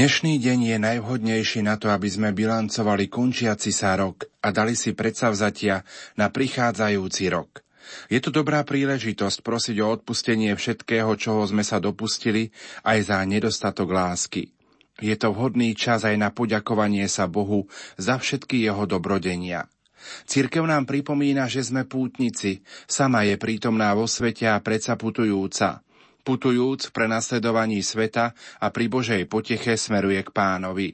Dnešný deň je najvhodnejší na to, aby sme bilancovali končiaci sa rok a dali si predsavzatia na prichádzajúci rok. Je to dobrá príležitosť prosiť o odpustenie všetkého, čoho sme sa dopustili, aj za nedostatok lásky. Je to vhodný čas aj na poďakovanie sa Bohu za všetky jeho dobrodenia. Cirkev nám pripomína, že sme pútnici, sama je prítomná vo svete a predsa putujúca putujúc v prenasledovaní sveta a pri Božej poteche smeruje k pánovi.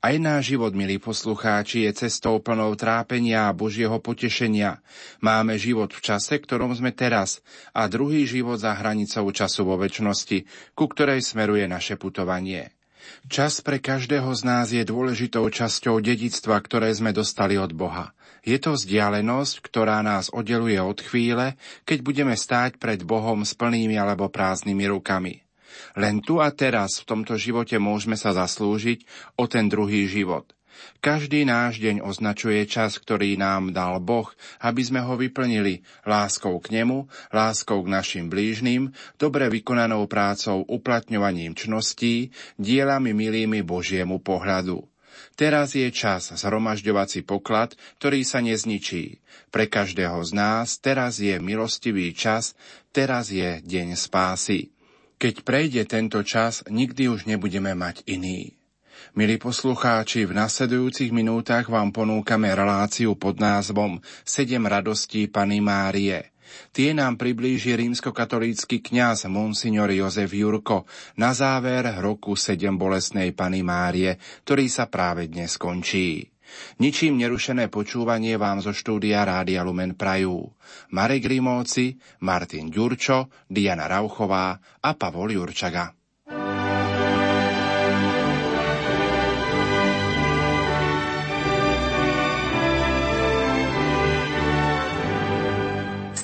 Aj náš život, milí poslucháči, je cestou plnou trápenia a Božieho potešenia. Máme život v čase, ktorom sme teraz, a druhý život za hranicou času vo väčšnosti, ku ktorej smeruje naše putovanie. Čas pre každého z nás je dôležitou časťou dedictva, ktoré sme dostali od Boha. Je to vzdialenosť, ktorá nás oddeluje od chvíle, keď budeme stáť pred Bohom s plnými alebo prázdnymi rukami. Len tu a teraz v tomto živote môžeme sa zaslúžiť o ten druhý život. Každý náš deň označuje čas, ktorý nám dal Boh, aby sme ho vyplnili láskou k nemu, láskou k našim blížnym, dobre vykonanou prácou, uplatňovaním čností, dielami milými Božiemu pohľadu. Teraz je čas zhromažďovať si poklad, ktorý sa nezničí. Pre každého z nás teraz je milostivý čas, teraz je deň spásy. Keď prejde tento čas, nikdy už nebudeme mať iný. Milí poslucháči, v nasledujúcich minútach vám ponúkame reláciu pod názvom Sedem radostí Pany Márie – Tie nám priblíži rímskokatolícky kňaz Monsignor Jozef Jurko na záver roku 7 bolesnej Pany Márie, ktorý sa práve dnes končí. Ničím nerušené počúvanie vám zo štúdia Rádia Lumen Prajú. Marek Rimóci, Martin Ďurčo, Diana Rauchová a Pavol Jurčaga.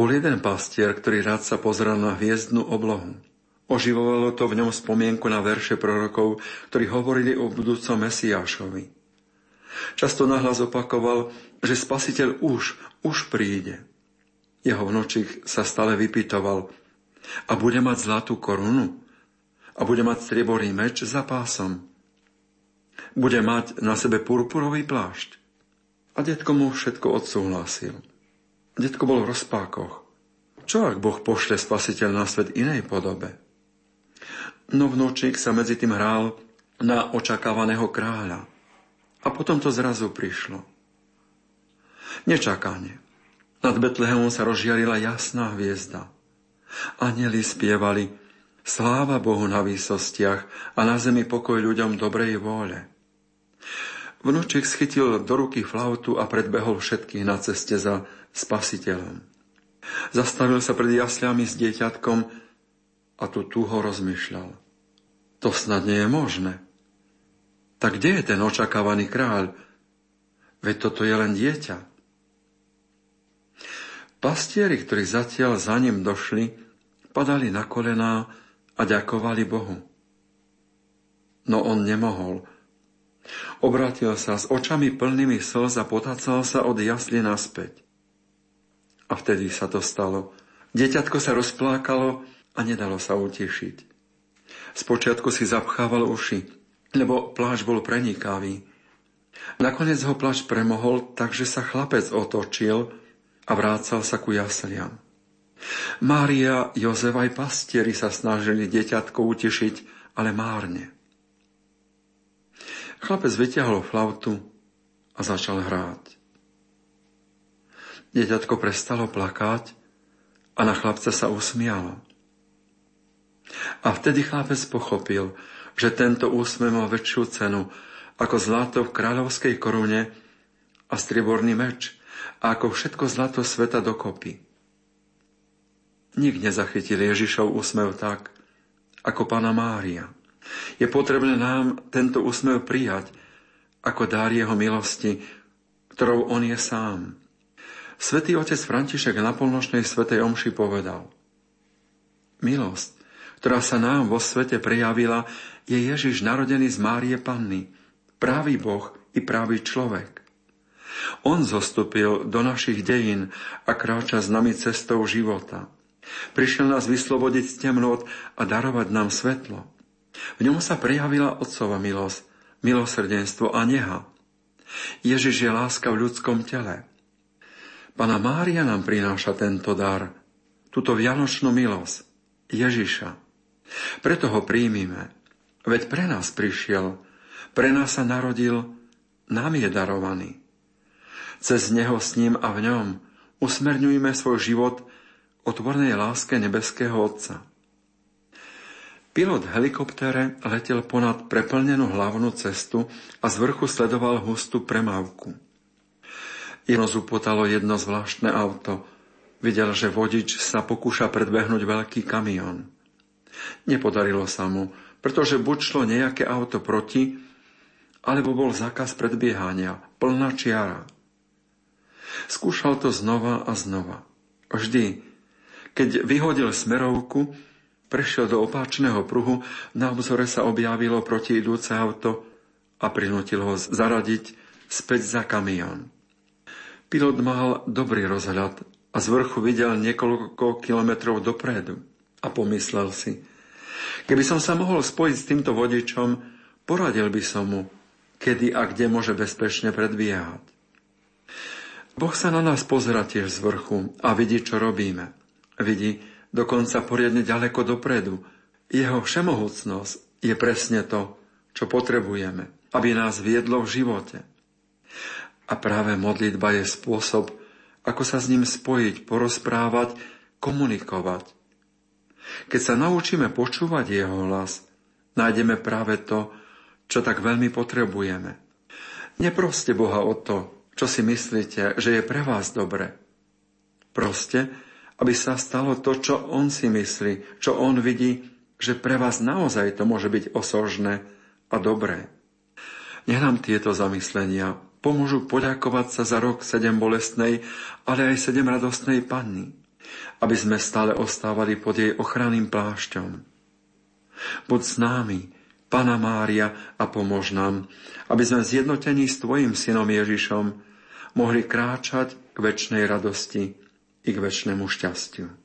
Bol jeden pastier, ktorý rád sa pozrel na hviezdnu oblohu. Oživovalo to v ňom spomienku na verše prorokov, ktorí hovorili o budúcom Mesiášovi. Často nahlas opakoval, že spasiteľ už, už príde. Jeho vnočík sa stále vypytoval a bude mať zlatú korunu a bude mať strieborný meč za pásom. Bude mať na sebe purpurový plášť. A detko mu všetko odsúhlasil. Detko bol v rozpákoch. Čo ak Boh pošle spasiteľ na svet inej podobe? No vnúčik sa medzi tým hral na očakávaného kráľa. A potom to zrazu prišlo. Nečakanie. Nad Betlehemom sa rozžiarila jasná hviezda. Anieli spievali Sláva Bohu na výsostiach a na zemi pokoj ľuďom dobrej vôle. Vnúček schytil do ruky flautu a predbehol všetkých na ceste za spasiteľom. Zastavil sa pred jasľami s dieťatkom a tu túho rozmýšľal. To snad nie je možné. Tak kde je ten očakávaný kráľ? Veď toto je len dieťa. Pastieri, ktorí zatiaľ za ním došli, padali na kolená a ďakovali Bohu. No on nemohol. Obrátil sa s očami plnými slz a potacal sa od jasli naspäť. A vtedy sa to stalo. Deťatko sa rozplákalo a nedalo sa utešiť. Spočiatku si zapchával uši, lebo pláč bol prenikavý. Nakoniec ho pláč premohol, takže sa chlapec otočil a vrácal sa ku jasliam. Mária, Jozef aj pastieri sa snažili deťatko utešiť, ale márne. Chlapec vyťahol flautu a začal hráť. Dieťatko prestalo plakať a na chlapca sa usmialo. A vtedy chlapec pochopil, že tento úsmev mal väčšiu cenu ako zlato v kráľovskej korune a strieborný meč a ako všetko zlato sveta dokopy. Nik nezachytil Ježišov úsmev tak, ako pána Mária. Je potrebné nám tento úsmev prijať ako dár jeho milosti, ktorou on je sám. Svetý otec František na polnočnej svetej omši povedal Milosť, ktorá sa nám vo svete prejavila, je Ježiš narodený z Márie Panny, pravý Boh i pravý človek. On zostúpil do našich dejín a kráča s nami cestou života. Prišiel nás vyslobodiť z temnot a darovať nám svetlo. V ňom sa prejavila Otcova milosť, milosrdenstvo a neha. Ježiš je láska v ľudskom tele. Pana Mária nám prináša tento dar, túto vianočnú milosť, Ježiša. Preto ho príjmime, veď pre nás prišiel, pre nás sa narodil, nám je darovaný. Cez Neho s ním a v ňom usmerňujme svoj život otvornej láske nebeského Otca. Pilot helikoptere letel ponad preplnenú hlavnú cestu a z vrchu sledoval hustú premávku. Jedno zupotalo jedno zvláštne auto. Videl, že vodič sa pokúša predbehnúť veľký kamión. Nepodarilo sa mu, pretože buď šlo nejaké auto proti, alebo bol zákaz predbiehania, plná čiara. Skúšal to znova a znova. Vždy, keď vyhodil smerovku, Prešiel do opáčneho pruhu, na obzore sa objavilo protiidúce auto a prinútil ho zaradiť späť za kamión. Pilot mal dobrý rozhľad a z vrchu videl niekoľko kilometrov dopredu a pomyslel si, keby som sa mohol spojiť s týmto vodičom, poradil by som mu, kedy a kde môže bezpečne predbiehať. Boh sa na nás pozera tiež z vrchu a vidí, čo robíme. Vidí, dokonca poriadne ďaleko dopredu. Jeho všemohúcnosť je presne to, čo potrebujeme, aby nás viedlo v živote. A práve modlitba je spôsob, ako sa s ním spojiť, porozprávať, komunikovať. Keď sa naučíme počúvať jeho hlas, nájdeme práve to, čo tak veľmi potrebujeme. Neproste Boha o to, čo si myslíte, že je pre vás dobre. Proste, aby sa stalo to, čo on si myslí, čo on vidí, že pre vás naozaj to môže byť osožné a dobré. Nech nám tieto zamyslenia pomôžu poďakovať sa za rok sedem bolestnej, ale aj sedem radostnej panny, aby sme stále ostávali pod jej ochranným plášťom. Buď s námi, Pana Mária, a pomôž nám, aby sme zjednotení s Tvojim synom Ježišom mohli kráčať k väčšnej radosti i k väčšnému šťastiu.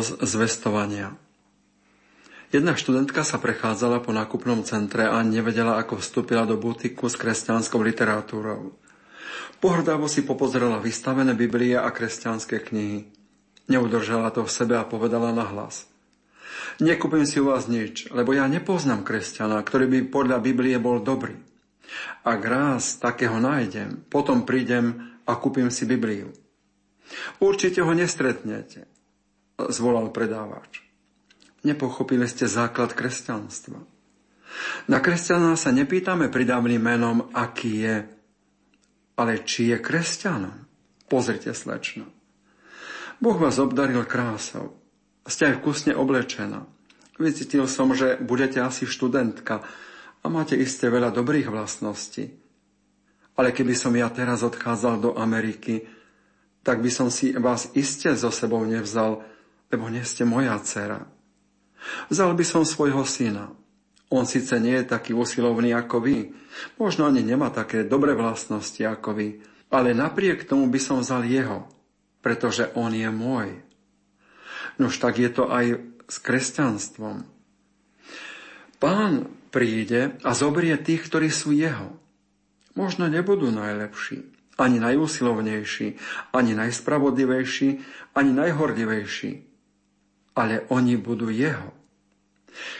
Radosť zvestovania. Jedna študentka sa prechádzala po nákupnom centre a nevedela, ako vstúpila do butiku s kresťanskou literatúrou. Pohrdavo si popozrela vystavené Biblie a kresťanské knihy. Neudržala to v sebe a povedala nahlas. Nekúpim si u vás nič, lebo ja nepoznám kresťana, ktorý by podľa Biblie bol dobrý. Ak raz takého nájdem, potom prídem a kúpim si Bibliu. Určite ho nestretnete zvolal predávač. Nepochopili ste základ kresťanstva. Na kresťana sa nepýtame pridávnym menom, aký je, ale či je kresťanom. Pozrite, slečno. Boh vás obdaril krásou. Ste aj vkusne oblečená. Vycítil som, že budete asi študentka a máte iste veľa dobrých vlastností. Ale keby som ja teraz odchádzal do Ameriky, tak by som si vás iste so sebou nevzal, lebo nie ste moja dcera. Vzal by som svojho syna. On síce nie je taký usilovný ako vy, možno ani nemá také dobré vlastnosti ako vy, ale napriek tomu by som vzal jeho, pretože on je môj. Nož tak je to aj s kresťanstvom. Pán príde a zobrie tých, ktorí sú jeho. Možno nebudú najlepší, ani najúsilovnejší, ani najspravodlivejší, ani najhordivejší ale oni budú jeho.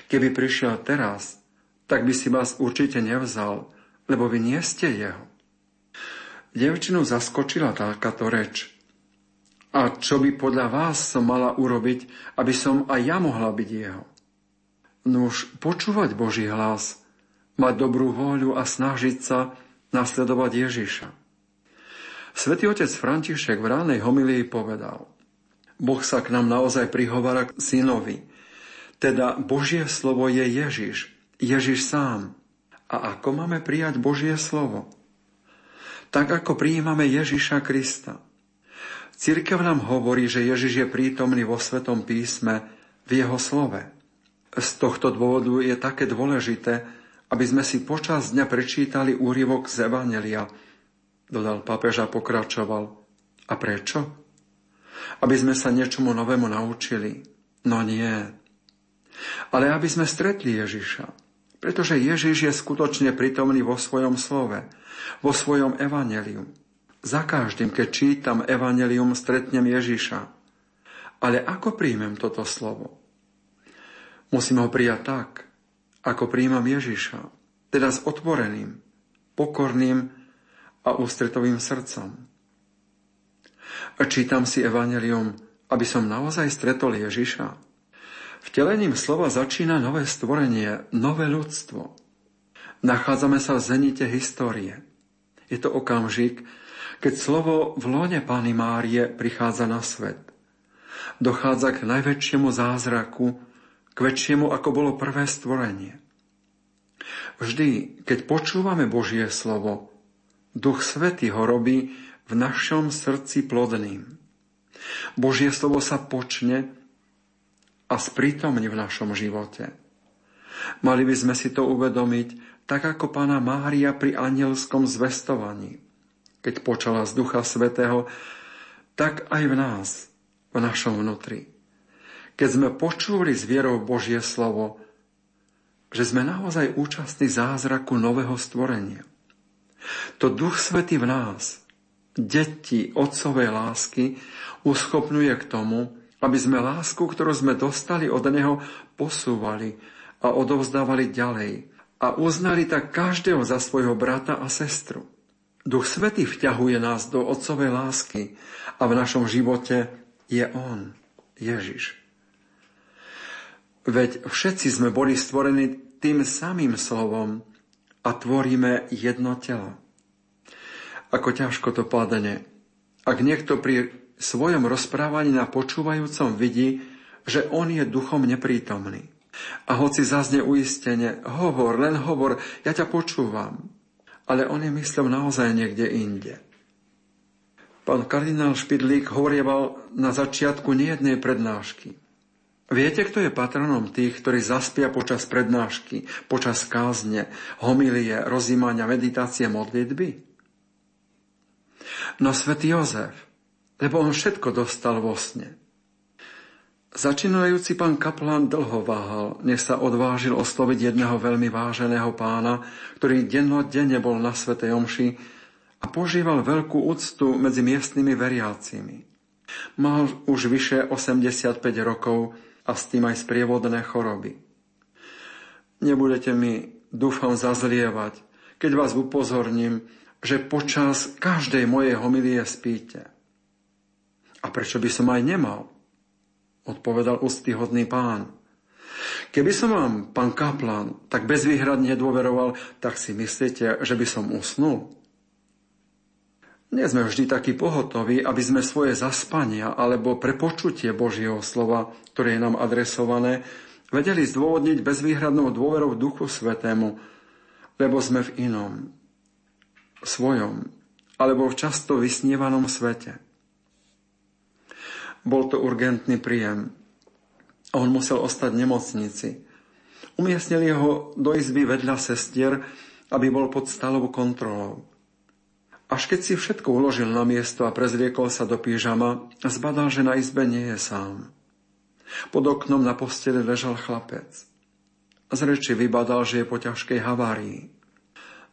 Keby prišiel teraz, tak by si vás určite nevzal, lebo vy nie ste jeho. Devčinu zaskočila takáto reč. A čo by podľa vás som mala urobiť, aby som aj ja mohla byť jeho? Nuž počúvať Boží hlas, mať dobrú vôľu a snažiť sa nasledovať Ježiša. Svetý otec František v ránej homilii povedal – Boh sa k nám naozaj prihovára k synovi. Teda Božie slovo je Ježiš, Ježiš sám. A ako máme prijať Božie slovo? Tak ako prijímame Ježiša Krista. Církev nám hovorí, že Ježiš je prítomný vo Svetom písme v jeho slove. Z tohto dôvodu je také dôležité, aby sme si počas dňa prečítali úryvok z Evanelia, dodal papež a pokračoval. A prečo? Aby sme sa niečomu novému naučili. No nie. Ale aby sme stretli Ježiša. Pretože Ježiš je skutočne prítomný vo svojom slove, vo svojom evaneliu. Za každým, keď čítam evanelium, stretnem Ježiša. Ale ako príjmem toto slovo? Musím ho prijať tak, ako príjmam Ježiša, teda s otvoreným, pokorným a ústretovým srdcom. Čítam si evanelium, aby som naozaj stretol Ježiša. Vtelením slova začína nové stvorenie, nové ľudstvo. Nachádzame sa v zenite histórie. Je to okamžik, keď slovo v lone Pány Márie prichádza na svet. Dochádza k najväčšiemu zázraku, k väčšiemu, ako bolo prvé stvorenie. Vždy, keď počúvame Božie slovo, Duch Svetý ho robí v našom srdci plodným. Božie slovo sa počne a sprítomní v našom živote. Mali by sme si to uvedomiť, tak ako pána Mária pri anielskom zvestovaní. Keď počala z Ducha Svetého, tak aj v nás, v našom vnútri. Keď sme počuli z vierou Božie slovo, že sme naozaj účastní zázraku nového stvorenia. To Duch Svety v nás, deti otcovej lásky, uschopňuje k tomu, aby sme lásku, ktorú sme dostali od Neho, posúvali a odovzdávali ďalej a uznali tak každého za svojho brata a sestru. Duch Svety vťahuje nás do otcovej lásky a v našom živote je On, Ježiš. Veď všetci sme boli stvorení tým samým slovom a tvoríme jedno telo. Ako ťažko to padne. Ak niekto pri svojom rozprávaní na počúvajúcom vidí, že on je duchom neprítomný. A hoci zazne uistenie, hovor, len hovor, ja ťa počúvam. Ale on je myslel naozaj niekde inde. Pán kardinál Špidlík hovorieval na začiatku nejednej prednášky. Viete, kto je patronom tých, ktorí zaspia počas prednášky, počas kázne, homilie, rozímania, meditácie, modlitby? No svätý Jozef, lebo on všetko dostal vo sne. Začínajúci pán Kaplan dlho váhal, než sa odvážil osloviť jedného veľmi váženého pána, ktorý dennodenne bol na Svetej Omši a požíval veľkú úctu medzi miestnymi veriacimi. Mal už vyše 85 rokov a s tým aj sprievodné choroby. Nebudete mi, dúfam, zazlievať, keď vás upozorním, že počas každej mojej homilie spíte. A prečo by som aj nemal? Odpovedal ústyhodný pán. Keby som vám, pán Kaplan, tak bezvýhradne dôveroval, tak si myslíte, že by som usnul? Nie sme vždy takí pohotoví, aby sme svoje zaspania alebo prepočutie Božieho slova, ktoré je nám adresované, vedeli zdôvodniť bezvýhradnou dôverou Duchu Svetému, lebo sme v inom, svojom, alebo v často vysnívanom svete. Bol to urgentný príjem. On musel ostať v nemocnici. Umiestnili ho do izby vedľa sestier, aby bol pod stálovou kontrolou. Až keď si všetko uložil na miesto a prezriekol sa do pížama, zbadal, že na izbe nie je sám. Pod oknom na posteli ležal chlapec. Z reči vybadal, že je po ťažkej havárii.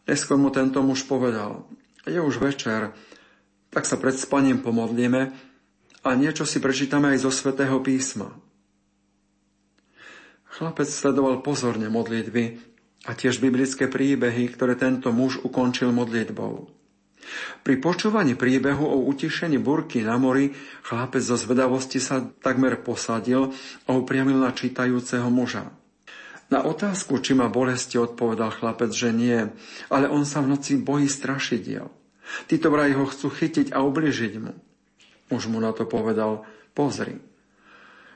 Neskôr mu tento muž povedal, je už večer, tak sa pred spaním pomodlíme a niečo si prečítame aj zo svätého písma. Chlapec sledoval pozorne modlitby a tiež biblické príbehy, ktoré tento muž ukončil modlitbou. Pri počúvaní príbehu o utišení burky na mori chlapec zo zvedavosti sa takmer posadil a upriamil na čítajúceho muža. Na otázku, či má bolesti, odpovedal chlapec, že nie, ale on sa v noci bojí strašidiel. Títo vraj ho chcú chytiť a ubližiť mu. Už mu na to povedal, pozri.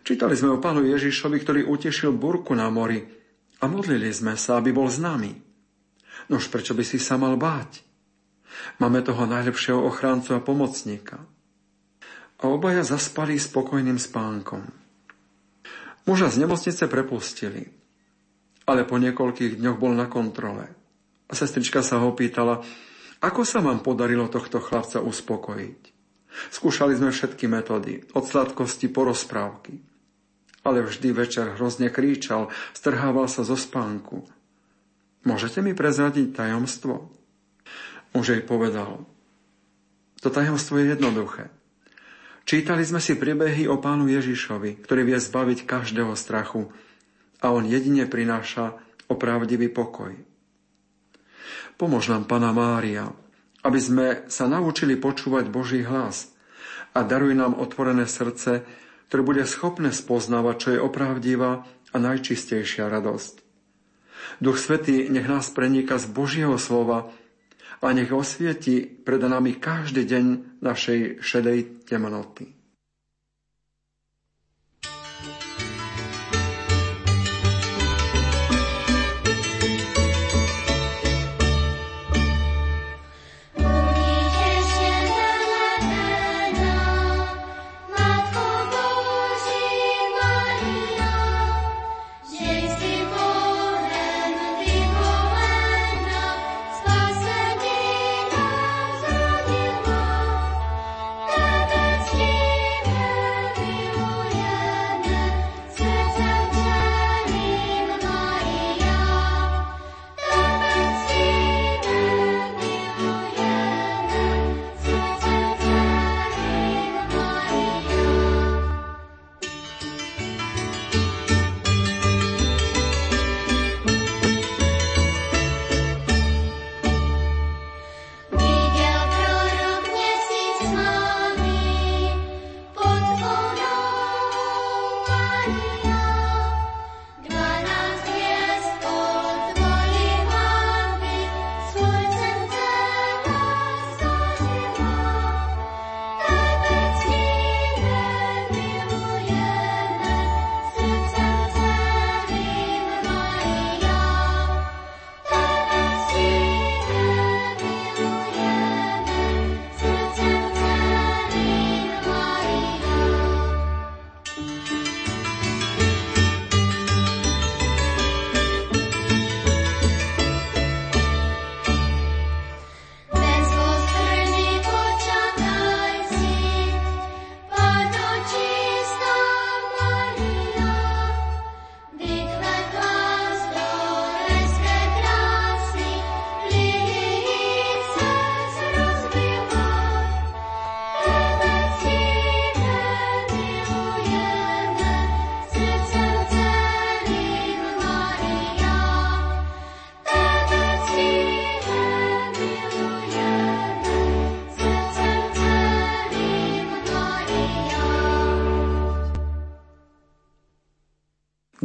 Čítali sme o pánu Ježišovi, ktorý utešil burku na mori a modlili sme sa, aby bol s nami. Nož prečo by si sa mal báť? Máme toho najlepšieho ochráncu a pomocníka. A obaja zaspali spokojným spánkom. Muža z nemocnice prepustili, ale po niekoľkých dňoch bol na kontrole. A sestrička sa ho pýtala, ako sa vám podarilo tohto chlapca uspokojiť. Skúšali sme všetky metódy, od sladkosti po rozprávky. Ale vždy večer hrozne kríčal, strhával sa zo spánku. Môžete mi prezradiť tajomstvo? Už jej povedal. To tajomstvo je jednoduché. Čítali sme si príbehy o pánu Ježišovi, ktorý vie zbaviť každého strachu a on jedine prináša opravdivý pokoj. Pomôž nám, Pana Mária, aby sme sa naučili počúvať Boží hlas a daruj nám otvorené srdce, ktoré bude schopné spoznávať, čo je opravdivá a najčistejšia radosť. Duch Svetý nech nás prenika z Božieho slova a nech osvieti pred nami každý deň našej šedej temnoty.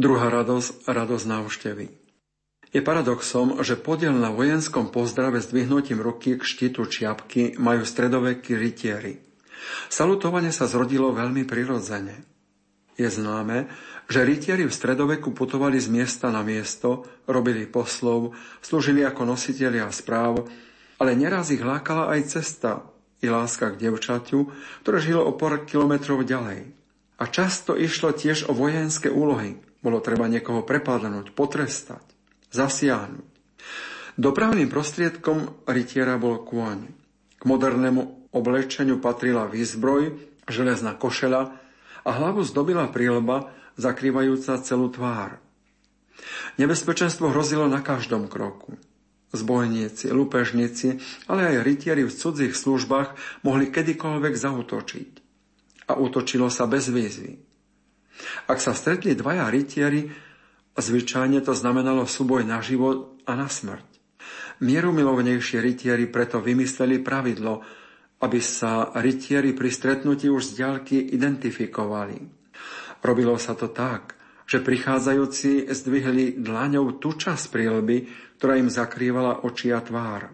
Druhá radosť, radosť návštevy. Je paradoxom, že podiel na vojenskom pozdrave s dvihnutím ruky k štítu čiapky majú stredovekí rytieri. Salutovanie sa zrodilo veľmi prirodzene. Je známe, že rytieri v stredoveku putovali z miesta na miesto, robili poslov, slúžili ako nositelia správ, ale neraz ich lákala aj cesta i láska k devčaťu, ktoré žilo o pár kilometrov ďalej. A často išlo tiež o vojenské úlohy. Bolo treba niekoho prepadnúť, potrestať, zasiahnuť. Dopravným prostriedkom rytiera bol kôň. K modernému oblečeniu patrila výzbroj, železná košela a hlavu zdobila prílba, zakrývajúca celú tvár. Nebezpečenstvo hrozilo na každom kroku. Zbojníci, lupežníci, ale aj rytieri v cudzích službách mohli kedykoľvek zautočiť. A útočilo sa bez výzvy. Ak sa stretli dvaja rytieri, zvyčajne to znamenalo súboj na život a na smrť. Mierumilovnejšie rytieri preto vymysleli pravidlo, aby sa rytieri pri stretnutí už z ďalky identifikovali. Robilo sa to tak, že prichádzajúci zdvihli dlaňou tú časť prílby, ktorá im zakrývala oči a tvár.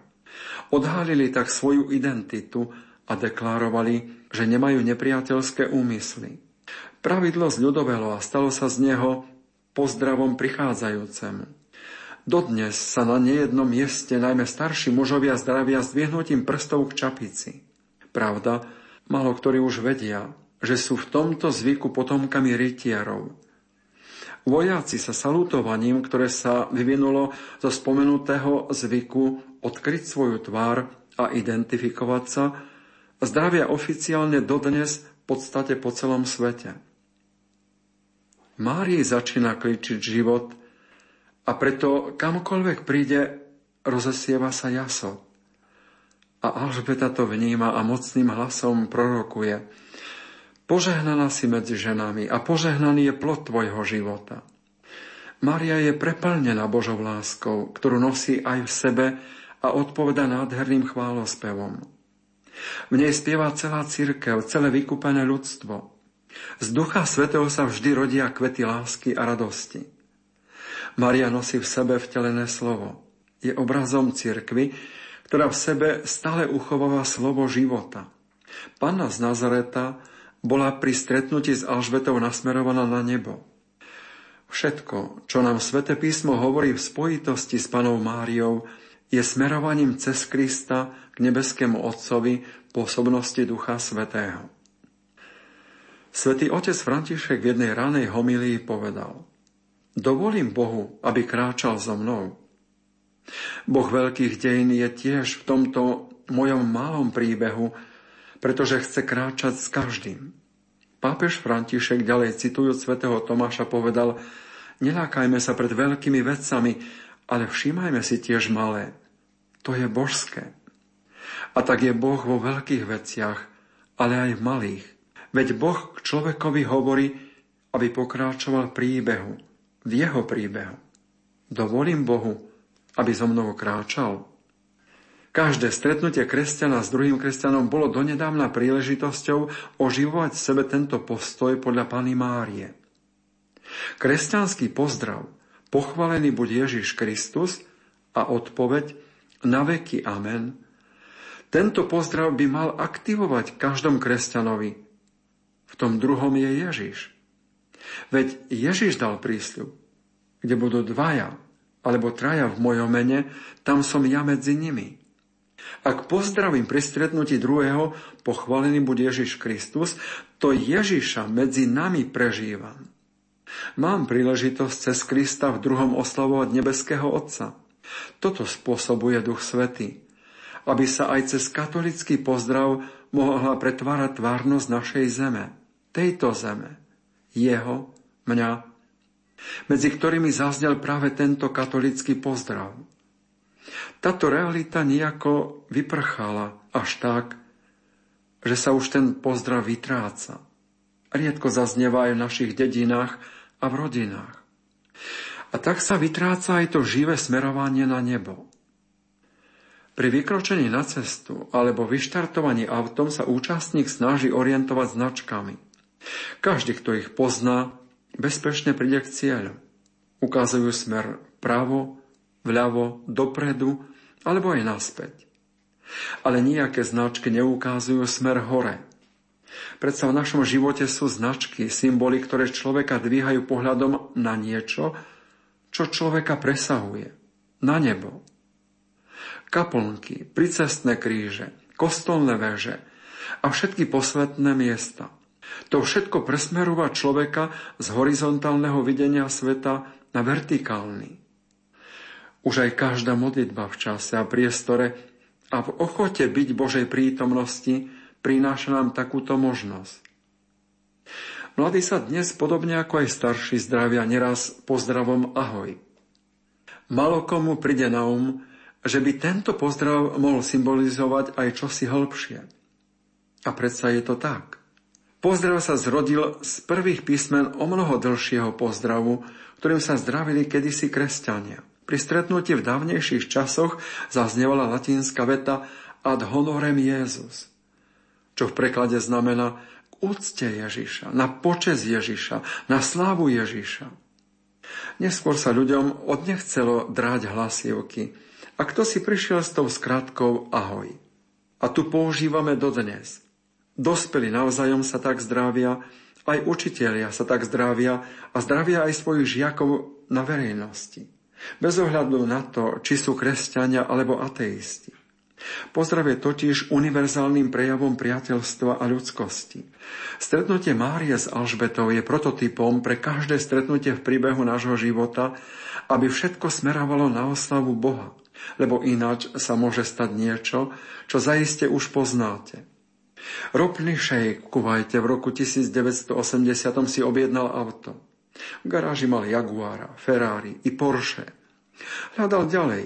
Odhalili tak svoju identitu a deklarovali, že nemajú nepriateľské úmysly. Pravidlo zľudovelo a stalo sa z neho pozdravom prichádzajúcemu. Dodnes sa na nejednom mieste najmä starší mužovia zdravia zdvihnutím prstov k čapici. Pravda, malo ktorí už vedia, že sú v tomto zvyku potomkami rytierov, Vojaci sa salutovaním, ktoré sa vyvinulo zo spomenutého zvyku odkryť svoju tvár a identifikovať sa, zdravia oficiálne dodnes v podstate po celom svete. Márii začína kličiť život a preto kamkoľvek príde, rozesieva sa jaso. A Alžbeta to vníma a mocným hlasom prorokuje – Požehnaná si medzi ženami a požehnaný je plod tvojho života. Maria je preplnená Božou láskou, ktorú nosí aj v sebe a odpoveda nádherným chválospevom. V nej spieva celá církev, celé vykúpené ľudstvo. Z Ducha Svetého sa vždy rodia kvety lásky a radosti. Maria nosí v sebe vtelené slovo. Je obrazom cirkvy, ktorá v sebe stále uchováva slovo života. Panna z Nazareta bola pri stretnutí s Alžbetou nasmerovaná na nebo. Všetko, čo nám Svete písmo hovorí v spojitosti s Panou Máriou, je smerovaním cez Krista k nebeskému Otcovi pôsobnosti Ducha Svetého. Svetý otec František v jednej ranej homilii povedal Dovolím Bohu, aby kráčal so mnou. Boh veľkých dejín je tiež v tomto mojom malom príbehu pretože chce kráčať s každým. Pápež František ďalej citujúc svätého Tomáša povedal, nelákajme sa pred veľkými vecami, ale všímajme si tiež malé. To je božské. A tak je Boh vo veľkých veciach, ale aj v malých. Veď Boh k človekovi hovorí, aby pokráčoval príbehu, v jeho príbehu. Dovolím Bohu, aby so mnou kráčal. Každé stretnutie kresťana s druhým kresťanom bolo donedávna príležitosťou oživovať v sebe tento postoj podľa Pany Márie. Kresťanský pozdrav, pochválený buď Ježiš Kristus a odpoveď na veky Amen. Tento pozdrav by mal aktivovať každom kresťanovi. Tom druhom je Ježiš. Veď Ježiš dal prísľub, kde budú dvaja alebo traja v mojom mene, tam som ja medzi nimi. Ak pozdravím pri stretnutí druhého, pochválený bude Ježiš Kristus, to Ježiša medzi nami prežívam. Mám príležitosť cez Krista v druhom oslavovať nebeského Otca. Toto spôsobuje Duch Svety, aby sa aj cez katolický pozdrav mohla pretvárať tvárnosť našej zeme, tejto zeme, jeho, mňa, medzi ktorými zaznel práve tento katolický pozdrav. Táto realita nejako vyprchala až tak, že sa už ten pozdrav vytráca. Riedko zaznieva aj v našich dedinách a v rodinách. A tak sa vytráca aj to živé smerovanie na nebo. Pri vykročení na cestu alebo vyštartovaní autom sa účastník snaží orientovať značkami. Každý, kto ich pozná, bezpečne príde k cieľu. Ukazujú smer pravo, vľavo, dopredu alebo aj naspäť. Ale nejaké značky neukazujú smer hore. Predsa v našom živote sú značky, symboly, ktoré človeka dvíhajú pohľadom na niečo, čo človeka presahuje. Na nebo. Kaplnky, pricestné kríže, kostolné veže a všetky posvetné miesta – to všetko presmerúva človeka z horizontálneho videnia sveta na vertikálny. Už aj každá modlitba v čase a priestore a v ochote byť Božej prítomnosti prináša nám takúto možnosť. Mladí sa dnes, podobne ako aj starší, zdravia neraz pozdravom ahoj. Malo komu príde na um, že by tento pozdrav mohol symbolizovať aj čosi hĺbšie. A predsa je to tak. Pozdrav sa zrodil z prvých písmen o mnoho dlhšieho pozdravu, ktorým sa zdravili kedysi kresťania. Pri stretnutí v dávnejších časoch zaznievala latínska veta ad honorem Jezus, čo v preklade znamená k úcte Ježiša, na počes Ježiša, na slávu Ježiša. Neskôr sa ľuďom odnechcelo dráť hlasivky a kto si prišiel s tou skratkou ahoj. A tu používame dodnes – Dospeli navzájom sa tak zdravia, aj učitelia sa tak zdravia a zdravia aj svojich žiakov na verejnosti. Bez ohľadu na to, či sú kresťania alebo ateisti. Pozdrav je totiž univerzálnym prejavom priateľstva a ľudskosti. Stretnutie Márie s Alžbetou je prototypom pre každé stretnutie v príbehu nášho života, aby všetko smerovalo na oslavu Boha, lebo ináč sa môže stať niečo, čo zaiste už poznáte – Ropný šejk v Kuvajte v roku 1980 si objednal auto. V garáži mal Jaguara, Ferrari i Porsche. Hľadal ďalej.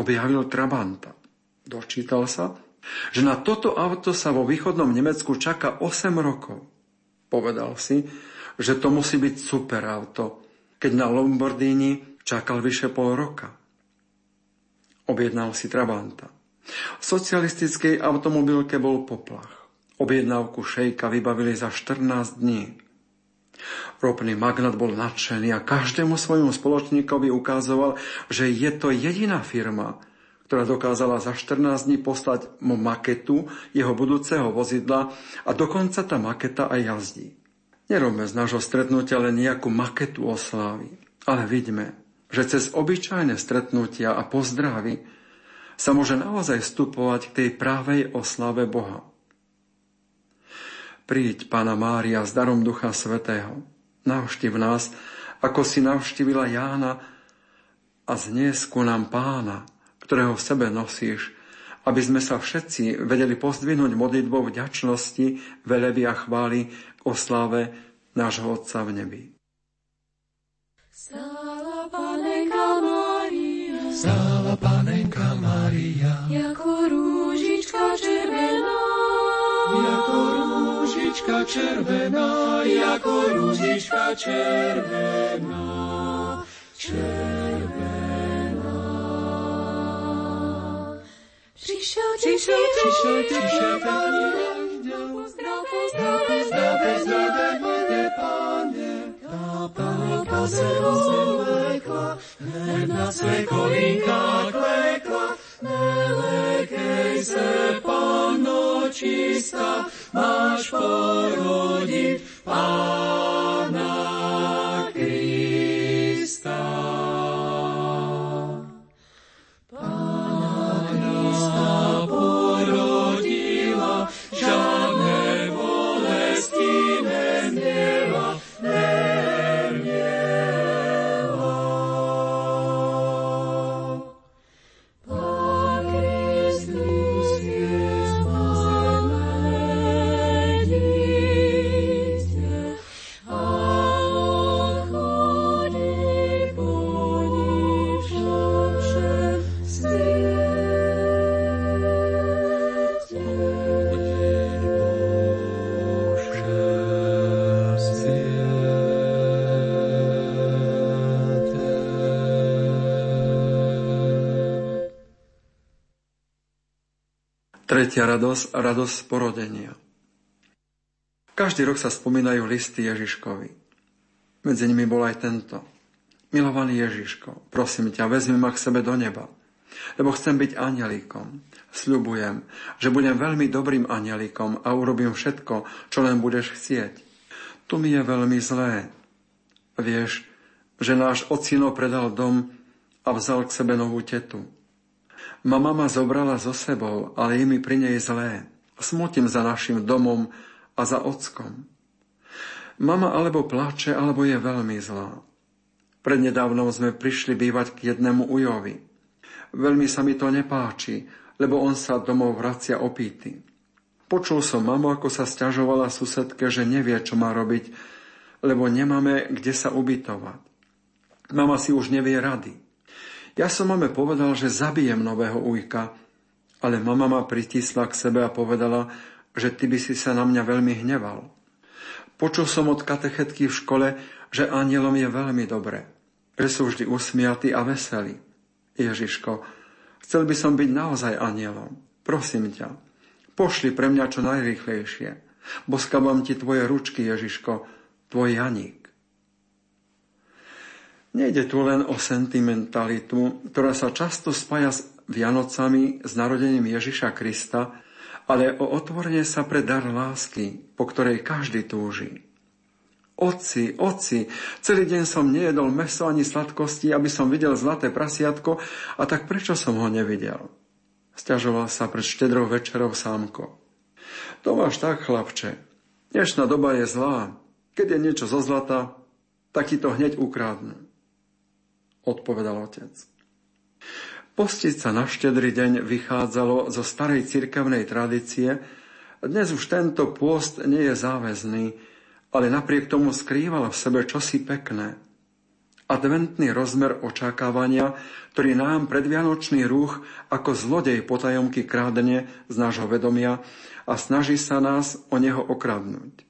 Objavil Trabanta. Dočítal sa, že na toto auto sa vo východnom Nemecku čaká 8 rokov. Povedal si, že to musí byť super auto, keď na Lombardini čakal vyše pol roka. Objednal si Trabanta. V socialistickej automobilke bol poplach. Objednávku šejka vybavili za 14 dní. Ropný magnat bol nadšený a každému svojmu spoločníkovi ukázoval, že je to jediná firma, ktorá dokázala za 14 dní poslať mu maketu jeho budúceho vozidla a dokonca tá maketa aj jazdí. Nerobme z nášho stretnutia len nejakú maketu oslávy, ale vidíme, že cez obyčajné stretnutia a pozdravy sa môže naozaj vstupovať k tej právej oslave Boha. Príď, Pána Mária, s darom Ducha Svetého. Navštív nás, ako si navštívila Jána a znies ku nám Pána, ktorého v sebe nosíš, aby sme sa všetci vedeli pozdvihnúť modlitbou vďačnosti, veleby a chvály k oslave nášho Otca v nebi. Stála Panenka Mária, stála rúžička červená, jako rúžička červená, červená. Přišel, přišel, přišel, přišel, pozdrav, pozdrav, pozdrav, pozdrav, pozdrav, páně, tá panenka se rozvlekla, hned na své kolínka klekla, Nelekej se, Panno čistá, máš porodiť Pána Krista. Tretia radosť, radosť porodenia. Každý rok sa spomínajú listy Ježiškovi. Medzi nimi bol aj tento. Milovaný Ježiško, prosím ťa, vezmi ma k sebe do neba, lebo chcem byť anielikom. Sľubujem, že budem veľmi dobrým anielikom a urobím všetko, čo len budeš chcieť. Tu mi je veľmi zlé. Vieš, že náš ocino predal dom a vzal k sebe novú tetu. Mama ma zobrala so sebou, ale je mi pri nej zlé. Smutím za našim domom a za ockom. Mama alebo plače, alebo je veľmi zlá. Prednedávnom sme prišli bývať k jednému ujovi. Veľmi sa mi to nepáči, lebo on sa domov vracia opýty. Počul som mamu, ako sa stiažovala susedke, že nevie, čo má robiť, lebo nemáme kde sa ubytovať. Mama si už nevie rady. Ja som mame povedal, že zabijem nového ujka, ale mama ma pritisla k sebe a povedala, že ty by si sa na mňa veľmi hneval. Počul som od katechetky v škole, že anielom je veľmi dobre, že sú vždy usmiatí a veselí. Ježiško, chcel by som byť naozaj anielom. Prosím ťa, pošli pre mňa čo najrychlejšie. Boskabám ti tvoje ručky, Ježiško, tvoj Janík. Nejde tu len o sentimentalitu, ktorá sa často spája s Vianocami, s narodením Ježiša Krista, ale o otvorenie sa pre dar lásky, po ktorej každý túži. Oci, oci, celý deň som nejedol meso ani sladkosti, aby som videl zlaté prasiatko, a tak prečo som ho nevidel? Sťažoval sa pred štedrou večerou sámko. To máš tak, chlapče. Dnešná doba je zlá. Keď je niečo zo zlata, tak ti to hneď ukradnú. Odpovedal otec. Postiť sa na štedrý deň vychádzalo zo starej cirkevnej tradície. Dnes už tento pôst nie je záväzný, ale napriek tomu skrýval v sebe čosi pekné. Adventný rozmer očakávania, ktorý nám predvianočný ruch ako zlodej potajomky krádne z nášho vedomia a snaží sa nás o neho okradnúť.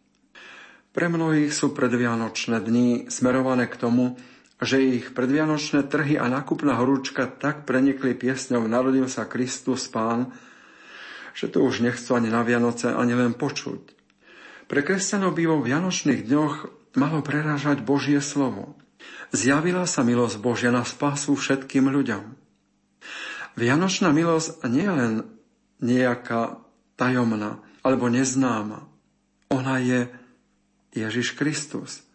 Pre mnohých sú predvianočné dni smerované k tomu, že ich predvianočné trhy a nákupná horúčka tak prenikli piesňou Narodil sa Kristus Pán, že to už nechcú ani na Vianoce, ani len počuť. Pre kresťanov by vo Vianočných dňoch malo prerážať Božie slovo. Zjavila sa milosť Božia na spásu všetkým ľuďom. Vianočná milosť nie je len nejaká tajomná alebo neznáma. Ona je Ježiš Kristus.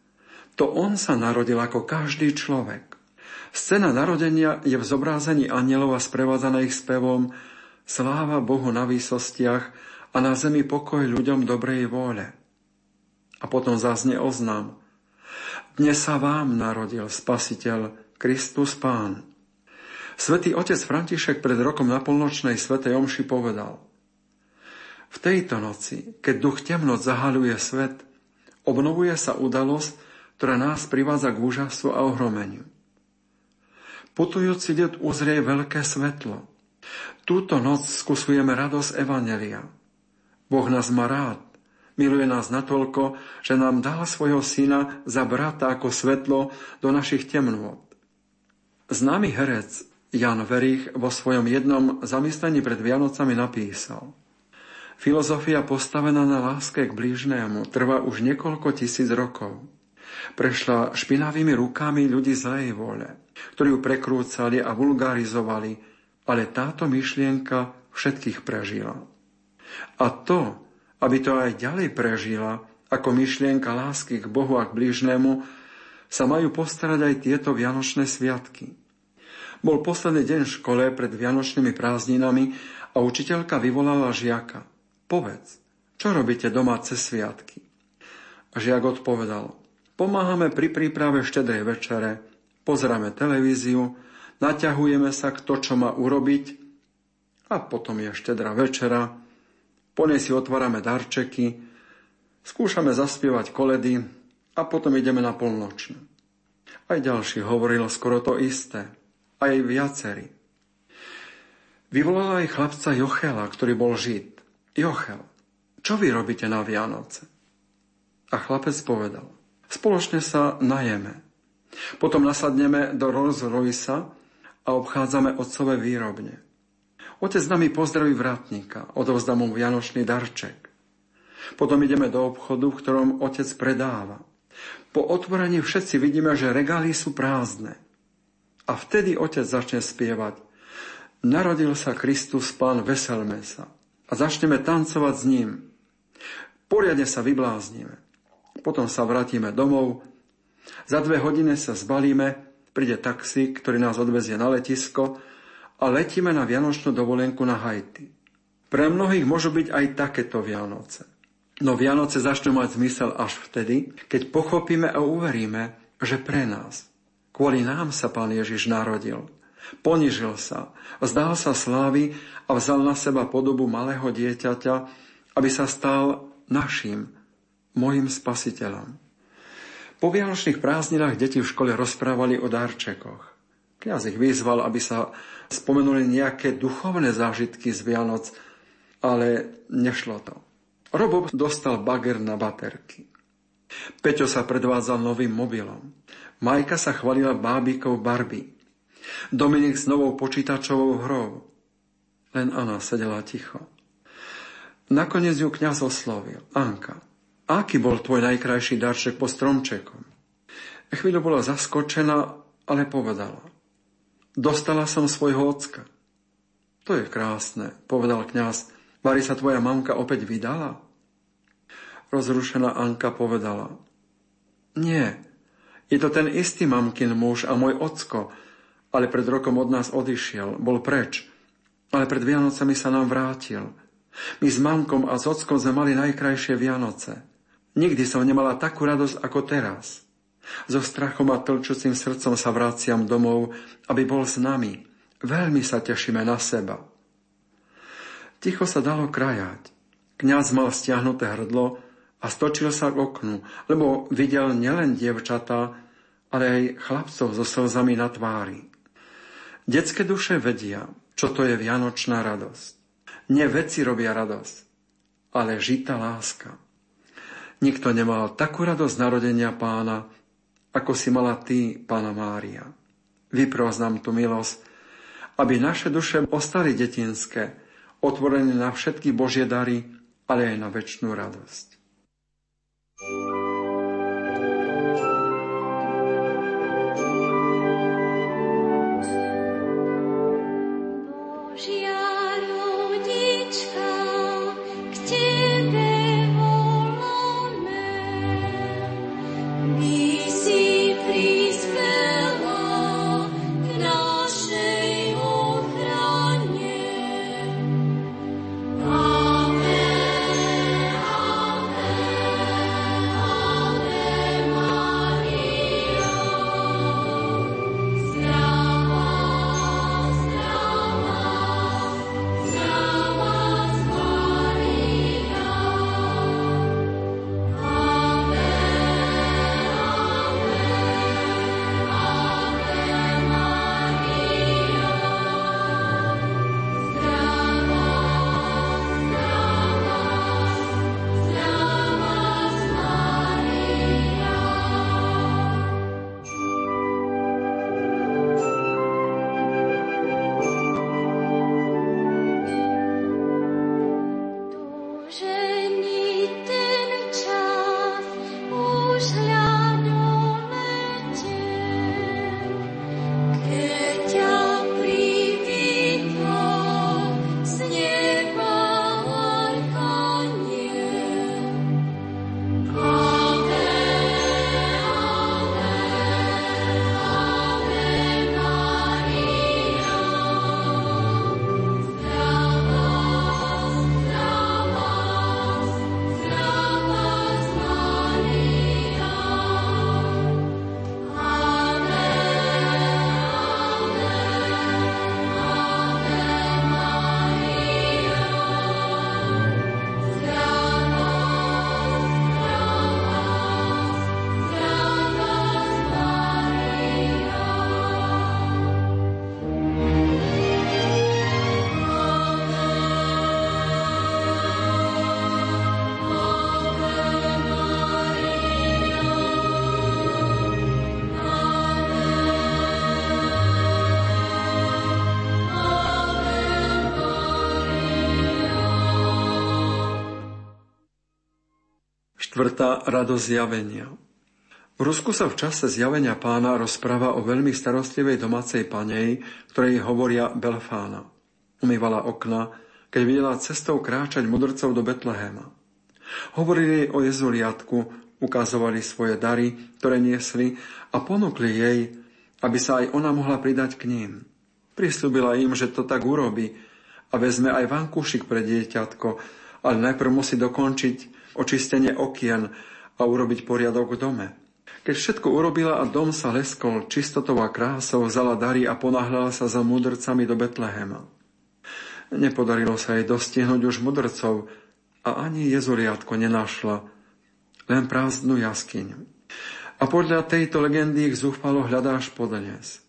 To on sa narodil ako každý človek. Scéna narodenia je v zobrazení anielov a sprevádzaná ich spevom Sláva Bohu na výsostiach a na zemi pokoj ľuďom dobrej vôle. A potom zaznie oznám. Dnes sa vám narodil Spasiteľ, Kristus Pán. Svetý otec František pred rokom na polnočnej svetej omši povedal V tejto noci, keď duch temnoc zahaluje svet, obnovuje sa udalosť, ktorá nás privádza k úžasu a ohromeniu. Putujúci deť uzrie veľké svetlo. Túto noc skúsujeme radosť Evanelia. Boh nás má rád Miluje nás natoľko, že nám dal svojho syna za brata ako svetlo do našich temnôt. Známy herec Jan Verich vo svojom jednom zamyslení pred Vianocami napísal Filozofia postavená na láske k blížnému trvá už niekoľko tisíc rokov. Prešla špinavými rukami ľudí zlej vôle, ktorí ju prekrúcali a vulgarizovali, ale táto myšlienka všetkých prežila. A to, aby to aj ďalej prežila ako myšlienka lásky k Bohu a k blížnemu, sa majú postarať aj tieto Vianočné sviatky. Bol posledný deň v škole pred Vianočnými prázdninami a učiteľka vyvolala žiaka. Povedz, čo robíte doma cez sviatky? A žiak odpovedal, pomáhame pri príprave štedrej večere, pozráme televíziu, naťahujeme sa kto čo má urobiť a potom je štedra večera, po nej si otvárame darčeky, skúšame zaspievať koledy a potom ideme na polnočnú. Aj ďalší hovoril skoro to isté. Aj viacerí. Vyvolala aj chlapca Jochela, ktorý bol žid. Jochel, čo vy robíte na Vianoce? A chlapec povedal, spoločne sa najeme. Potom nasadneme do Rolls Royce a obchádzame otcové výrobne. Otec nami pozdraví vratníka, odovzdá mu vianočný darček. Potom ideme do obchodu, v ktorom otec predáva. Po otvorení všetci vidíme, že regály sú prázdne. A vtedy otec začne spievať. Narodil sa Kristus, pán, veselme sa. A začneme tancovať s ním. Poriadne sa vybláznime. Potom sa vrátime domov. Za dve hodiny sa zbalíme, príde taxi, ktorý nás odvezie na letisko a letíme na Vianočnú dovolenku na Haiti. Pre mnohých môžu byť aj takéto Vianoce. No Vianoce začnú mať zmysel až vtedy, keď pochopíme a uveríme, že pre nás, kvôli nám sa Pán Ježiš narodil. Ponižil sa, vzdal sa slávy a vzal na seba podobu malého dieťaťa, aby sa stal našim, mojim spasiteľom. Po vianočných prázdninách deti v škole rozprávali o darčekoch. Kňaz ich vyzval, aby sa spomenuli nejaké duchovné zážitky z Vianoc, ale nešlo to. Robo dostal bager na baterky. Peťo sa predvádzal novým mobilom. Majka sa chvalila bábikov Barbie. Dominik s novou počítačovou hrou. Len Anna sedela ticho. Nakoniec ju kniaz oslovil. Anka, aký bol tvoj najkrajší darček po stromčekom? Chvíľu bola zaskočená, ale povedala. Dostala som svojho ocka. To je krásne, povedal kňaz. Mari sa tvoja mamka opäť vydala? Rozrušená Anka povedala. Nie, je to ten istý mamkin muž a môj ocko, ale pred rokom od nás odišiel, bol preč. Ale pred Vianocami sa nám vrátil. My s mamkom a s ockom sme mali najkrajšie Vianoce. Nikdy som nemala takú radosť ako teraz. So strachom a tlčúcim srdcom sa vraciam domov, aby bol s nami. Veľmi sa tešíme na seba. Ticho sa dalo krajať. Kňaz mal stiahnuté hrdlo a stočil sa k oknu, lebo videl nielen dievčatá, ale aj chlapcov so slzami na tvári. Detské duše vedia, čo to je vianočná radosť. Nie veci robia radosť, ale žita láska. Nikto nemal takú radosť narodenia pána, ako si mala ty, pána Mária. Vypros nám tu milosť, aby naše duše ostali detinské, otvorený na všetky Božie dary, ale aj na väčšnú radosť. Štvrtá radosť zjavenia. V Rusku sa v čase zjavenia pána rozpráva o veľmi starostlivej domácej panej, ktorej hovoria Belfána. Umývala okna, keď videla cestou kráčať mudrcov do Betlehema. Hovorili o Jezuliatku, ukazovali svoje dary, ktoré niesli a ponúkli jej, aby sa aj ona mohla pridať k ním. Prislúbila im, že to tak urobí a vezme aj vankúšik pre dieťatko, ale najprv musí dokončiť očistenie okien a urobiť poriadok v dome. Keď všetko urobila a dom sa leskol čistotou a krásou, vzala dary a ponáhľala sa za mudrcami do Betlehema. Nepodarilo sa jej dostihnúť už mudrcov a ani jezuliatko nenašla, len prázdnu jaskyňu. A podľa tejto legendy ich zúfalo hľadáš podnes.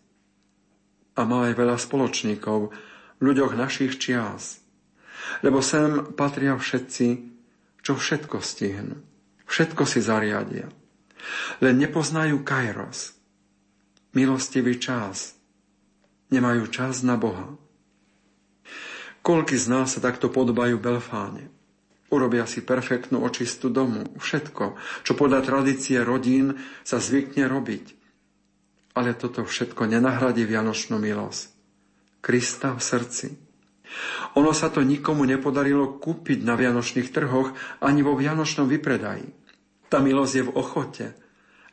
A má aj veľa spoločníkov v ľuďoch našich čias. Lebo sem patria všetci, čo všetko stihnú. Všetko si zariadia. Len nepoznajú kairos, milostivý čas. Nemajú čas na Boha. Koľky z nás sa takto podobajú Belfáne? Urobia si perfektnú očistu domu, všetko, čo podľa tradície rodín sa zvykne robiť. Ale toto všetko nenahradí Vianočnú milosť. Krista v srdci. Ono sa to nikomu nepodarilo kúpiť na vianočných trhoch ani vo vianočnom vypredaji. Tá milosť je v ochote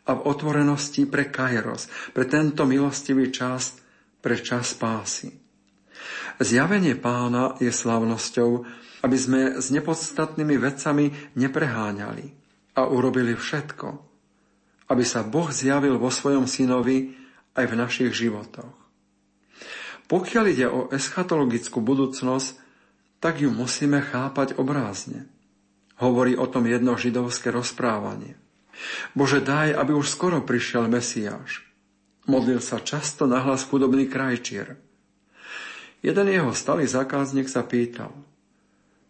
a v otvorenosti pre kairos, pre tento milostivý čas, pre čas pásy. Zjavenie pána je slavnosťou, aby sme s nepodstatnými vecami nepreháňali a urobili všetko, aby sa Boh zjavil vo svojom synovi aj v našich životoch. Pokiaľ ide o eschatologickú budúcnosť, tak ju musíme chápať obrázne. Hovorí o tom jedno židovské rozprávanie. Bože, daj, aby už skoro prišiel Mesiáš. Modlil sa často nahlas chudobný krajčier. Jeden jeho stalý zákazník sa pýtal,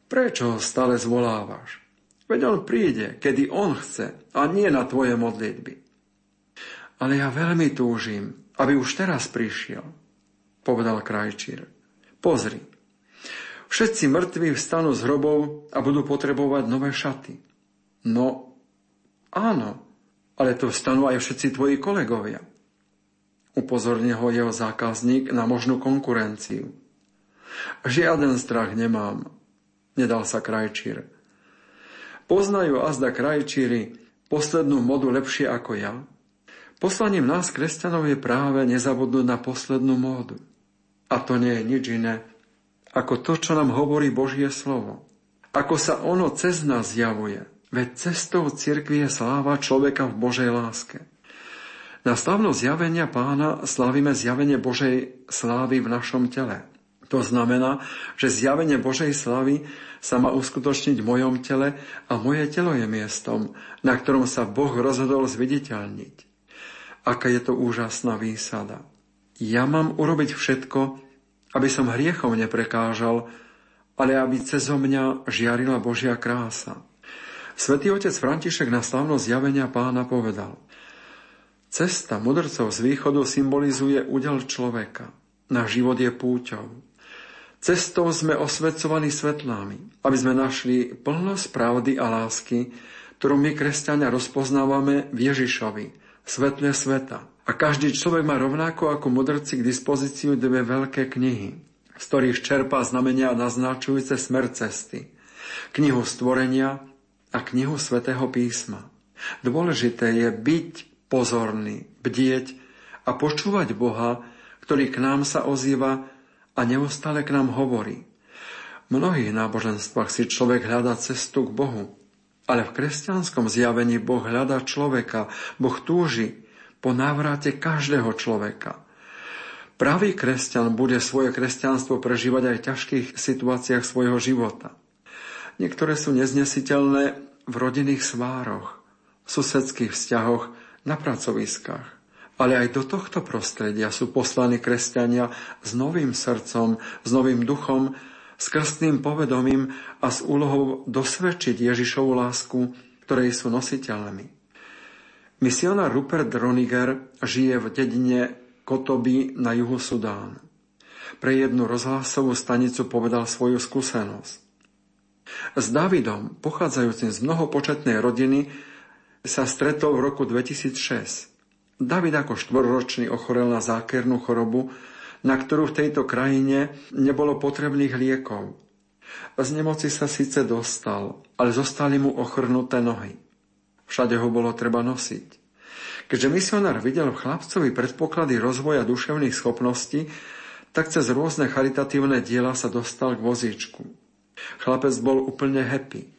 prečo ho stále zvolávaš? Veď on príde, kedy on chce, a nie na tvoje modlitby. Ale ja veľmi túžim, aby už teraz prišiel, povedal krajčír. Pozri, Všetci mŕtvi vstanú z hrobov a budú potrebovať nové šaty. No, áno, ale to vstanú aj všetci tvoji kolegovia. Upozornil ho jeho zákazník na možnú konkurenciu. Žiaden strach nemám, nedal sa krajčír. Poznajú azda krajčíri poslednú modu lepšie ako ja? Poslaním nás, kresťanov, je práve nezabudnúť na poslednú módu. A to nie je nič iné, ako to, čo nám hovorí Božie slovo. Ako sa ono cez nás zjavuje. Veď cestou cirkvi je sláva človeka v Božej láske. Na slavnosť zjavenia pána slavíme zjavenie Božej slávy v našom tele. To znamená, že zjavenie Božej slavy sa má uskutočniť v mojom tele a moje telo je miestom, na ktorom sa Boh rozhodol zviditeľniť. Aká je to úžasná výsada. Ja mám urobiť všetko, aby som hriechom neprekážal, ale aby cez mňa žiarila Božia krása. Svetý otec František na slavnosť zjavenia pána povedal Cesta mudrcov z východu symbolizuje údel človeka. Na život je púťou. Cestou sme osvedcovaní svetlami, aby sme našli plnosť pravdy a lásky, ktorú my, kresťania, rozpoznávame v Ježišovi, svetle sveta, a každý človek má rovnako ako mudrci k dispozíciu dve veľké knihy, z ktorých čerpá znamenia naznačujúce smer cesty. Knihu stvorenia a knihu svätého písma. Dôležité je byť pozorný, bdieť a počúvať Boha, ktorý k nám sa ozýva a neustále k nám hovorí. V mnohých náboženstvách si človek hľadá cestu k Bohu, ale v kresťanskom zjavení Boh hľadá človeka, Boh túži, po návrate každého človeka. Pravý kresťan bude svoje kresťanstvo prežívať aj v ťažkých situáciách svojho života. Niektoré sú neznesiteľné v rodinných svároch, v susedských vzťahoch, na pracoviskách. Ale aj do tohto prostredia sú poslaní kresťania s novým srdcom, s novým duchom, s krstným povedomím a s úlohou dosvedčiť Ježišovu lásku, ktorej sú nositeľmi. Misionár Rupert Roniger žije v dedine Kotoby na juhu Sudánu. Pre jednu rozhlasovú stanicu povedal svoju skúsenosť. S Davidom, pochádzajúcim z mnohopočetnej rodiny, sa stretol v roku 2006. David ako štvorročný ochorel na zákernú chorobu, na ktorú v tejto krajine nebolo potrebných liekov. Z nemoci sa síce dostal, ale zostali mu ochrnuté nohy. Všade ho bolo treba nosiť. Keďže misionár videl v chlapcovi predpoklady rozvoja duševných schopností, tak cez rôzne charitatívne diela sa dostal k vozíčku. Chlapec bol úplne happy.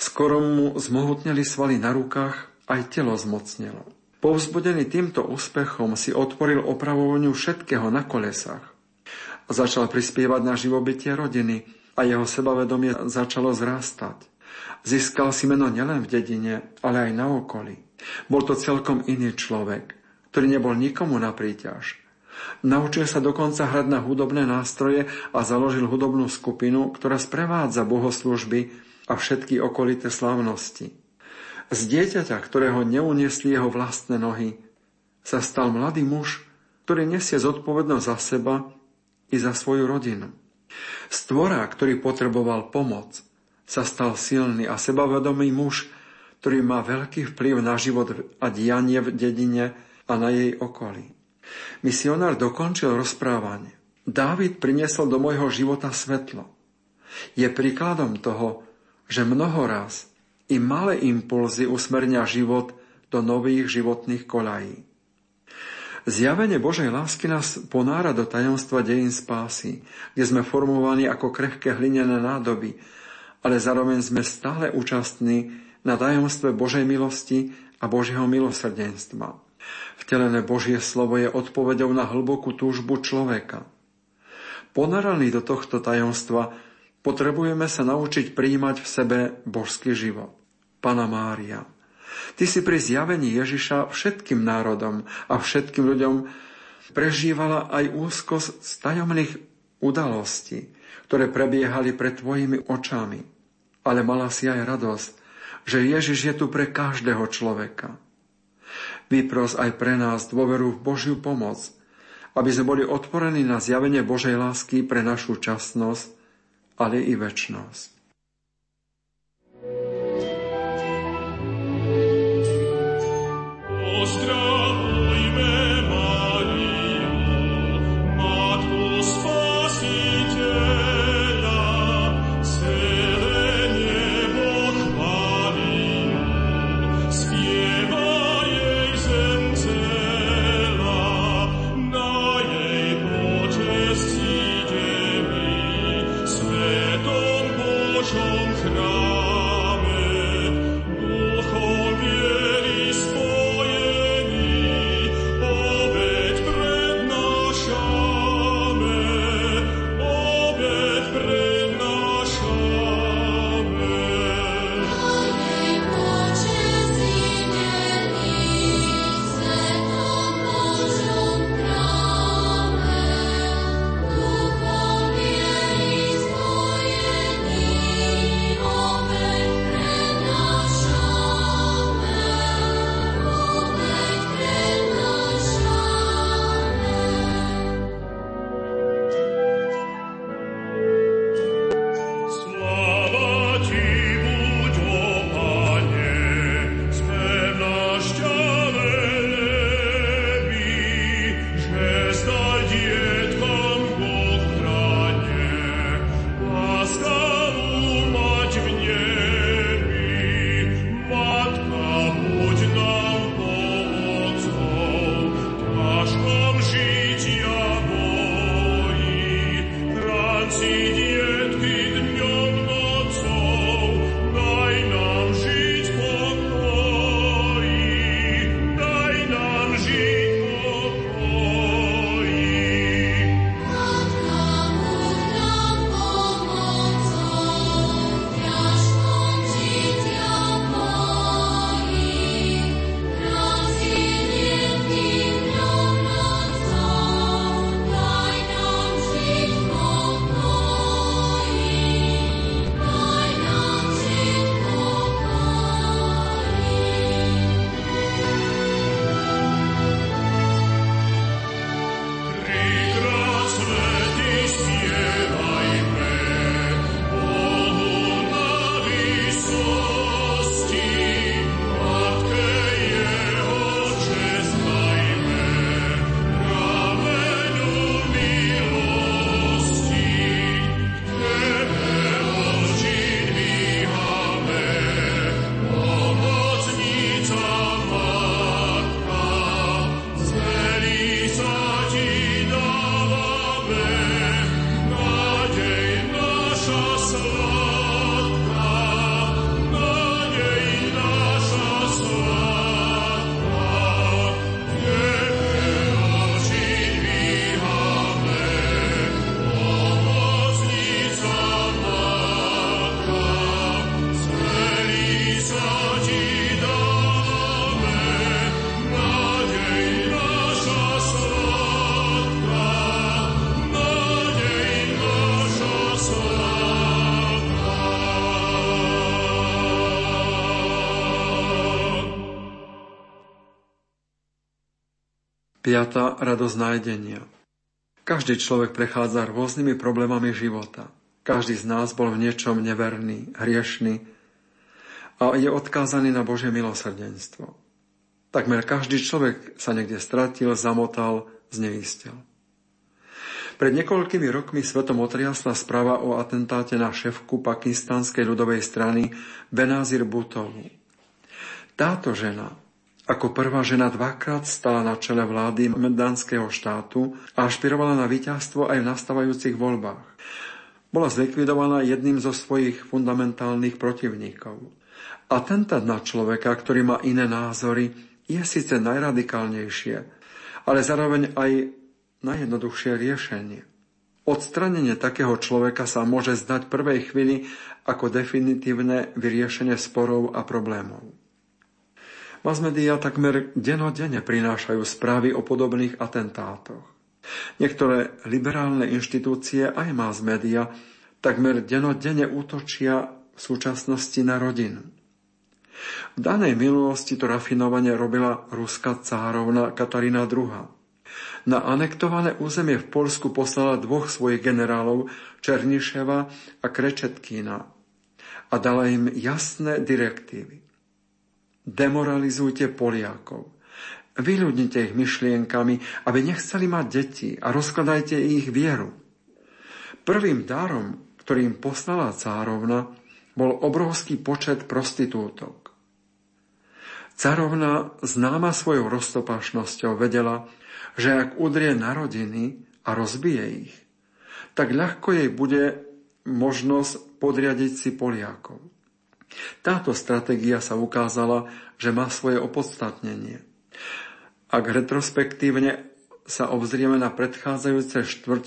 Skoro mu zmohutneli svaly na rukách, aj telo zmocnelo. Povzbudený týmto úspechom si otvoril opravovaniu všetkého na kolesách. Začal prispievať na živobytie rodiny a jeho sebavedomie začalo zrástať. Získal si meno nielen v dedine, ale aj na okolí. Bol to celkom iný človek, ktorý nebol nikomu na príťaž. Naučil sa dokonca hrať na hudobné nástroje a založil hudobnú skupinu, ktorá sprevádza bohoslužby a všetky okolité slávnosti. Z dieťaťa, ktorého neuniesli jeho vlastné nohy, sa stal mladý muž, ktorý nesie zodpovednosť za seba i za svoju rodinu. Z tvora, ktorý potreboval pomoc, sa stal silný a sebavedomý muž, ktorý má veľký vplyv na život a dianie v dedine a na jej okolí. Misionár dokončil rozprávanie. Dávid priniesol do môjho života svetlo. Je príkladom toho, že mnohoraz i malé impulzy usmernia život do nových životných kolají. Zjavenie Božej lásky nás ponára do tajomstva dejín spásy, kde sme formovaní ako krehké hlinené nádoby, ale zároveň sme stále účastní na tajomstve Božej milosti a Božieho milosrdenstva. Vtelené Božie slovo je odpovedou na hlbokú túžbu človeka. Ponáraný do tohto tajomstva Potrebujeme sa naučiť príjmať v sebe božský život. Pana Mária, Ty si pri zjavení Ježiša všetkým národom a všetkým ľuďom prežívala aj úzkosť z tajomných udalostí, ktoré prebiehali pred Tvojimi očami. Ale mala si aj radosť, že Ježiš je tu pre každého človeka. Vypros aj pre nás dôveru v Božiu pomoc, aby sme boli otvorení na zjavenie Božej lásky pre našu časnosť ale i väčnosť. Piatá radosť nájdenia. Každý človek prechádza rôznymi problémami života. Každý z nás bol v niečom neverný, hriešný a je odkázaný na Božie milosrdenstvo. Takmer každý človek sa niekde stratil, zamotal, zneistil. Pred niekoľkými rokmi svetom otriasla správa o atentáte na šéfku pakistanskej ľudovej strany Benazir Butovu. Táto žena ako prvá žena dvakrát stala na čele vlády medanského štátu a ašpirovala na víťazstvo aj v nastávajúcich voľbách. Bola zlikvidovaná jedným zo svojich fundamentálnych protivníkov. Atentát na človeka, ktorý má iné názory, je síce najradikálnejšie, ale zároveň aj najjednoduchšie riešenie. Odstranenie takého človeka sa môže zdať prvej chvíli ako definitívne vyriešenie sporov a problémov. Mass takmer denodene prinášajú správy o podobných atentátoch. Niektoré liberálne inštitúcie aj mass media takmer denodene útočia v súčasnosti na rodinu. V danej minulosti to rafinovanie robila ruská cárovna Katarína II. Na anektované územie v Polsku poslala dvoch svojich generálov Černiševa a Krečetkína a dala im jasné direktívy. Demoralizujte Poliakov. Vyľudnite ich myšlienkami, aby nechceli mať deti a rozkladajte ich vieru. Prvým darom, ktorým poslala cárovna, bol obrovský počet prostitútok. Cárovna, známa svojou roztopašnosťou, vedela, že ak udrie na rodiny a rozbije ich, tak ľahko jej bude možnosť podriadiť si Poliakov. Táto stratégia sa ukázala, že má svoje opodstatnenie. Ak retrospektívne sa obzrieme na predchádzajúce štvrť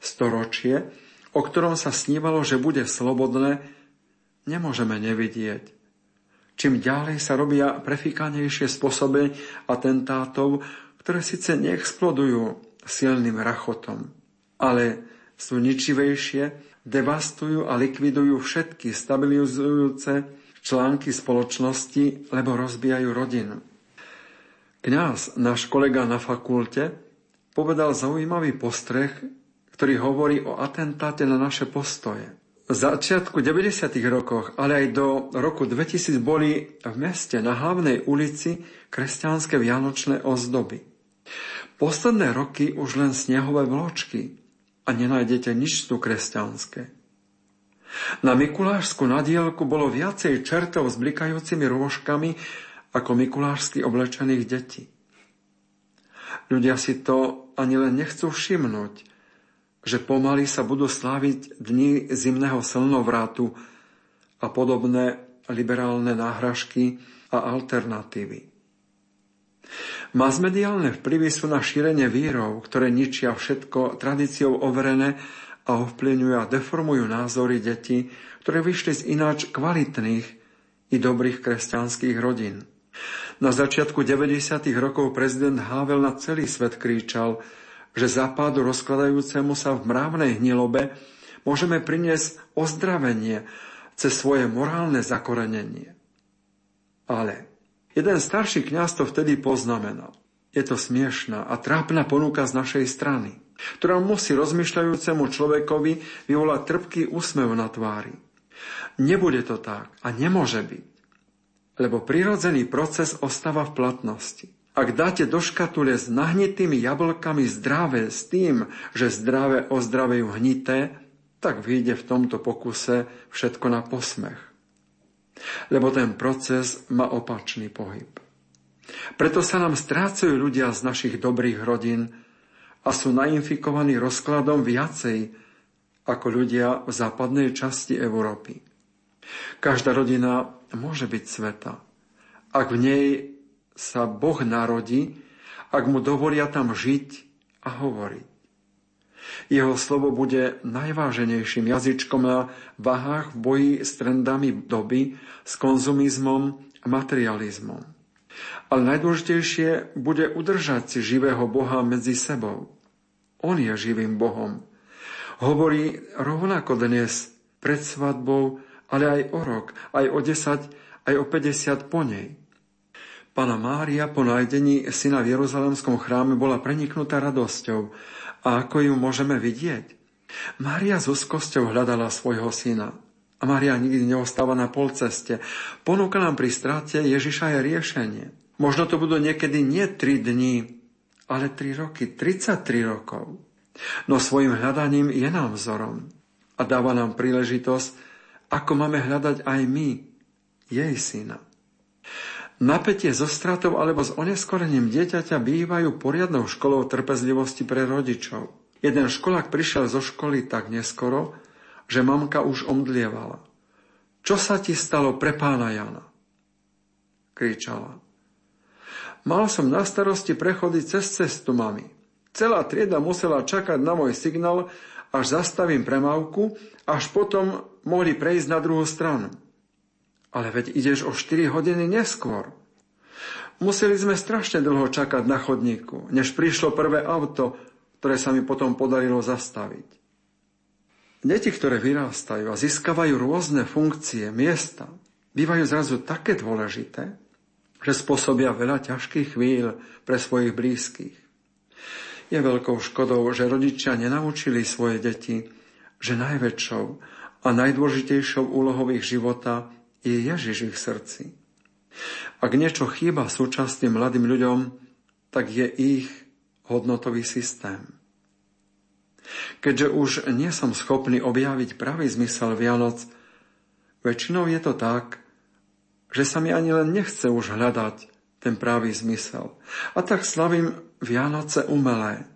storočie, o ktorom sa snívalo, že bude slobodné, nemôžeme nevidieť. Čím ďalej sa robia prefikanejšie spôsoby atentátov, ktoré síce neexplodujú silným rachotom, ale sú ničivejšie devastujú a likvidujú všetky stabilizujúce články spoločnosti, lebo rozbijajú rodinu. Kňaz, náš kolega na fakulte, povedal zaujímavý postreh, ktorý hovorí o atentáte na naše postoje. V začiatku 90. rokoch, ale aj do roku 2000 boli v meste na hlavnej ulici kresťanské vianočné ozdoby. Posledné roky už len snehové vločky, a nenájdete nič tu kresťanské. Na Mikulášsku nadielku bolo viacej čertov s blikajúcimi rôžkami ako mikulášsky oblečených detí. Ľudia si to ani len nechcú všimnúť, že pomaly sa budú sláviť dni zimného slnovrátu a podobné liberálne náhražky a alternatívy. Masmediálne vplyvy sú na šírenie vírov, ktoré ničia všetko tradíciou overené a ovplyvňujú a deformujú názory detí, ktoré vyšli z ináč kvalitných i dobrých kresťanských rodín. Na začiatku 90. rokov prezident Havel na celý svet kríčal, že západu rozkladajúcemu sa v mravnej hnilobe môžeme priniesť ozdravenie cez svoje morálne zakorenenie. Ale Jeden starší kňaz to vtedy poznamenal. Je to smiešná a trápna ponuka z našej strany, ktorá musí rozmýšľajúcemu človekovi vyvolať trpký úsmev na tvári. Nebude to tak a nemôže byť, lebo prirodzený proces ostáva v platnosti. Ak dáte do škatule s nahnitými jablkami zdravé s tým, že zdravé ozdravejú hnité, tak vyjde v tomto pokuse všetko na posmech lebo ten proces má opačný pohyb. Preto sa nám strácajú ľudia z našich dobrých rodín a sú nainfikovaní rozkladom viacej ako ľudia v západnej časti Európy. Každá rodina môže byť sveta, ak v nej sa Boh narodí, ak mu dovolia tam žiť a hovoriť. Jeho slovo bude najváženejším jazyčkom na váhách v boji s trendami doby, s konzumizmom a materializmom. Ale najdôležitejšie bude udržať si živého Boha medzi sebou. On je živým Bohom. Hovorí rovnako dnes pred svadbou, ale aj o rok, aj o 10, aj o 50 po nej. Pana Mária po nájdení syna v Jeruzalemskom chráme bola preniknutá radosťou. A ako ju môžeme vidieť? Mária s úzkosťou hľadala svojho syna. A Mária nikdy neostáva na polceste. Ponúka nám pri strate Ježiša je riešenie. Možno to budú niekedy nie 3 dní, ale 3 roky, 33 rokov. No svojim hľadaním je nám vzorom a dáva nám príležitosť, ako máme hľadať aj my, jej syna. Napätie so stratou alebo s oneskorením dieťaťa bývajú poriadnou školou trpezlivosti pre rodičov. Jeden školák prišiel zo školy tak neskoro, že mamka už omdlievala. Čo sa ti stalo pre pána Jana? Kričala. Mal som na starosti prechody cez cestu, mami. Celá trieda musela čakať na môj signál, až zastavím premávku, až potom mohli prejsť na druhú stranu. Ale veď ideš o 4 hodiny neskôr. Museli sme strašne dlho čakať na chodníku, než prišlo prvé auto, ktoré sa mi potom podarilo zastaviť. Deti, ktoré vyrástajú a získavajú rôzne funkcie, miesta, bývajú zrazu také dôležité, že spôsobia veľa ťažkých chvíľ pre svojich blízkych. Je veľkou škodou, že rodičia nenaučili svoje deti, že najväčšou a najdôležitejšou úlohou ich života je Ježiš ich srdci. Ak niečo chýba súčasným mladým ľuďom, tak je ich hodnotový systém. Keďže už nie som schopný objaviť pravý zmysel Vianoc, väčšinou je to tak, že sa mi ani len nechce už hľadať ten pravý zmysel. A tak slavím Vianoce umelé,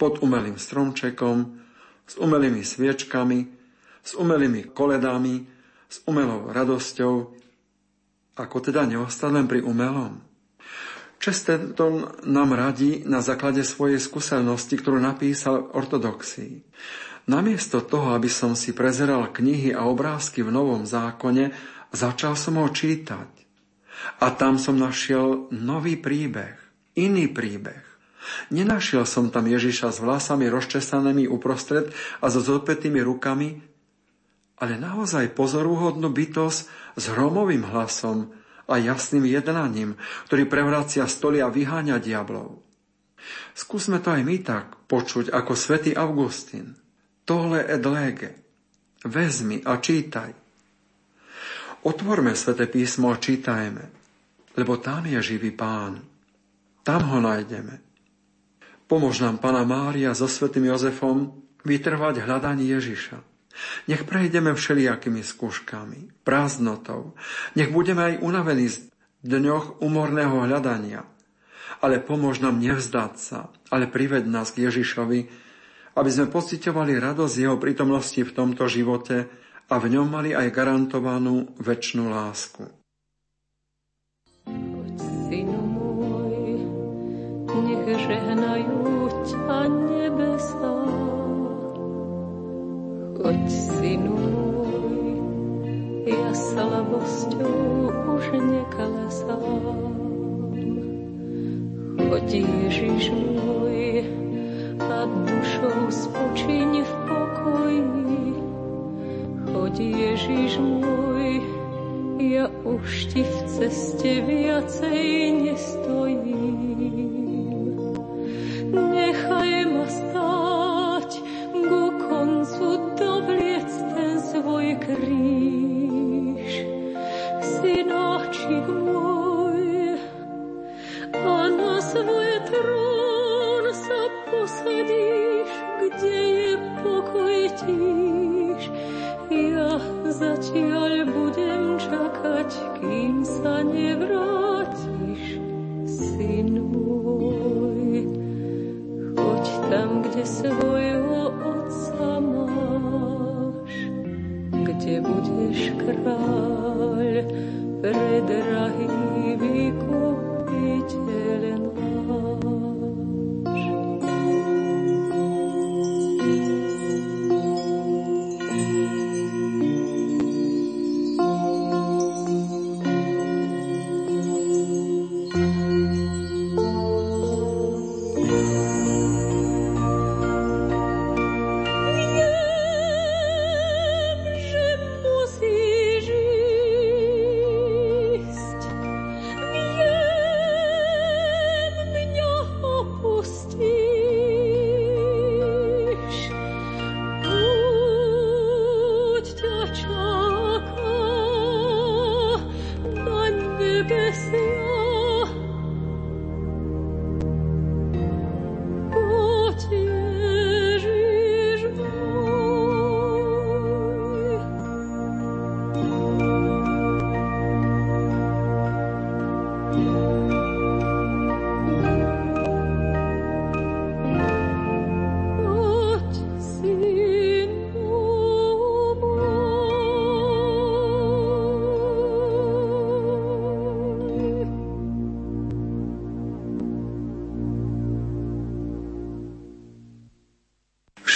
pod umelým stromčekom, s umelými sviečkami, s umelými koledami, s umelou radosťou, ako teda neostať len pri umelom. Chesterton nám radí na základe svojej skúsenosti, ktorú napísal ortodoxii. Namiesto toho, aby som si prezeral knihy a obrázky v Novom zákone, začal som ho čítať. A tam som našiel nový príbeh, iný príbeh. Nenašiel som tam Ježiša s vlasami rozčesanými uprostred a so zodpetými rukami, ale naozaj pozorúhodnú bytosť s hromovým hlasom a jasným jednaním, ktorý prevracia stoly a vyháňa diablov. Skúsme to aj my tak počuť ako svätý Augustín. Tole et lege. Vezmi a čítaj. Otvorme sväté písmo a čítajme, lebo tam je živý pán. Tam ho nájdeme. Pomôž nám Pana Mária so svätým Jozefom vytrvať hľadaní Ježiša nech prejdeme všelijakými skúškami, prázdnotou. Nech budeme aj unavení z dňoch umorného hľadania. Ale pomôž nám nevzdať sa, ale prived nás k Ježišovi, aby sme pocitovali radosť jeho prítomnosti v tomto živote a v ňom mali aj garantovanú väčšinu lásku. Synu môj, nech žehnajú ťa nebesa, Choď, synu môj, ja slabosťou už nekalesám. Choď, Ježiš môj, a dušou spočiň v pokoji. Choď, Ježiš môj, ja už ti v ceste viacej nestojím. Zatiaľ budem čakať, kým sa nevrátiš, syn môj. Choď tam, kde svojho otca máš kde budeš kráľ, predrahý vykupiteľ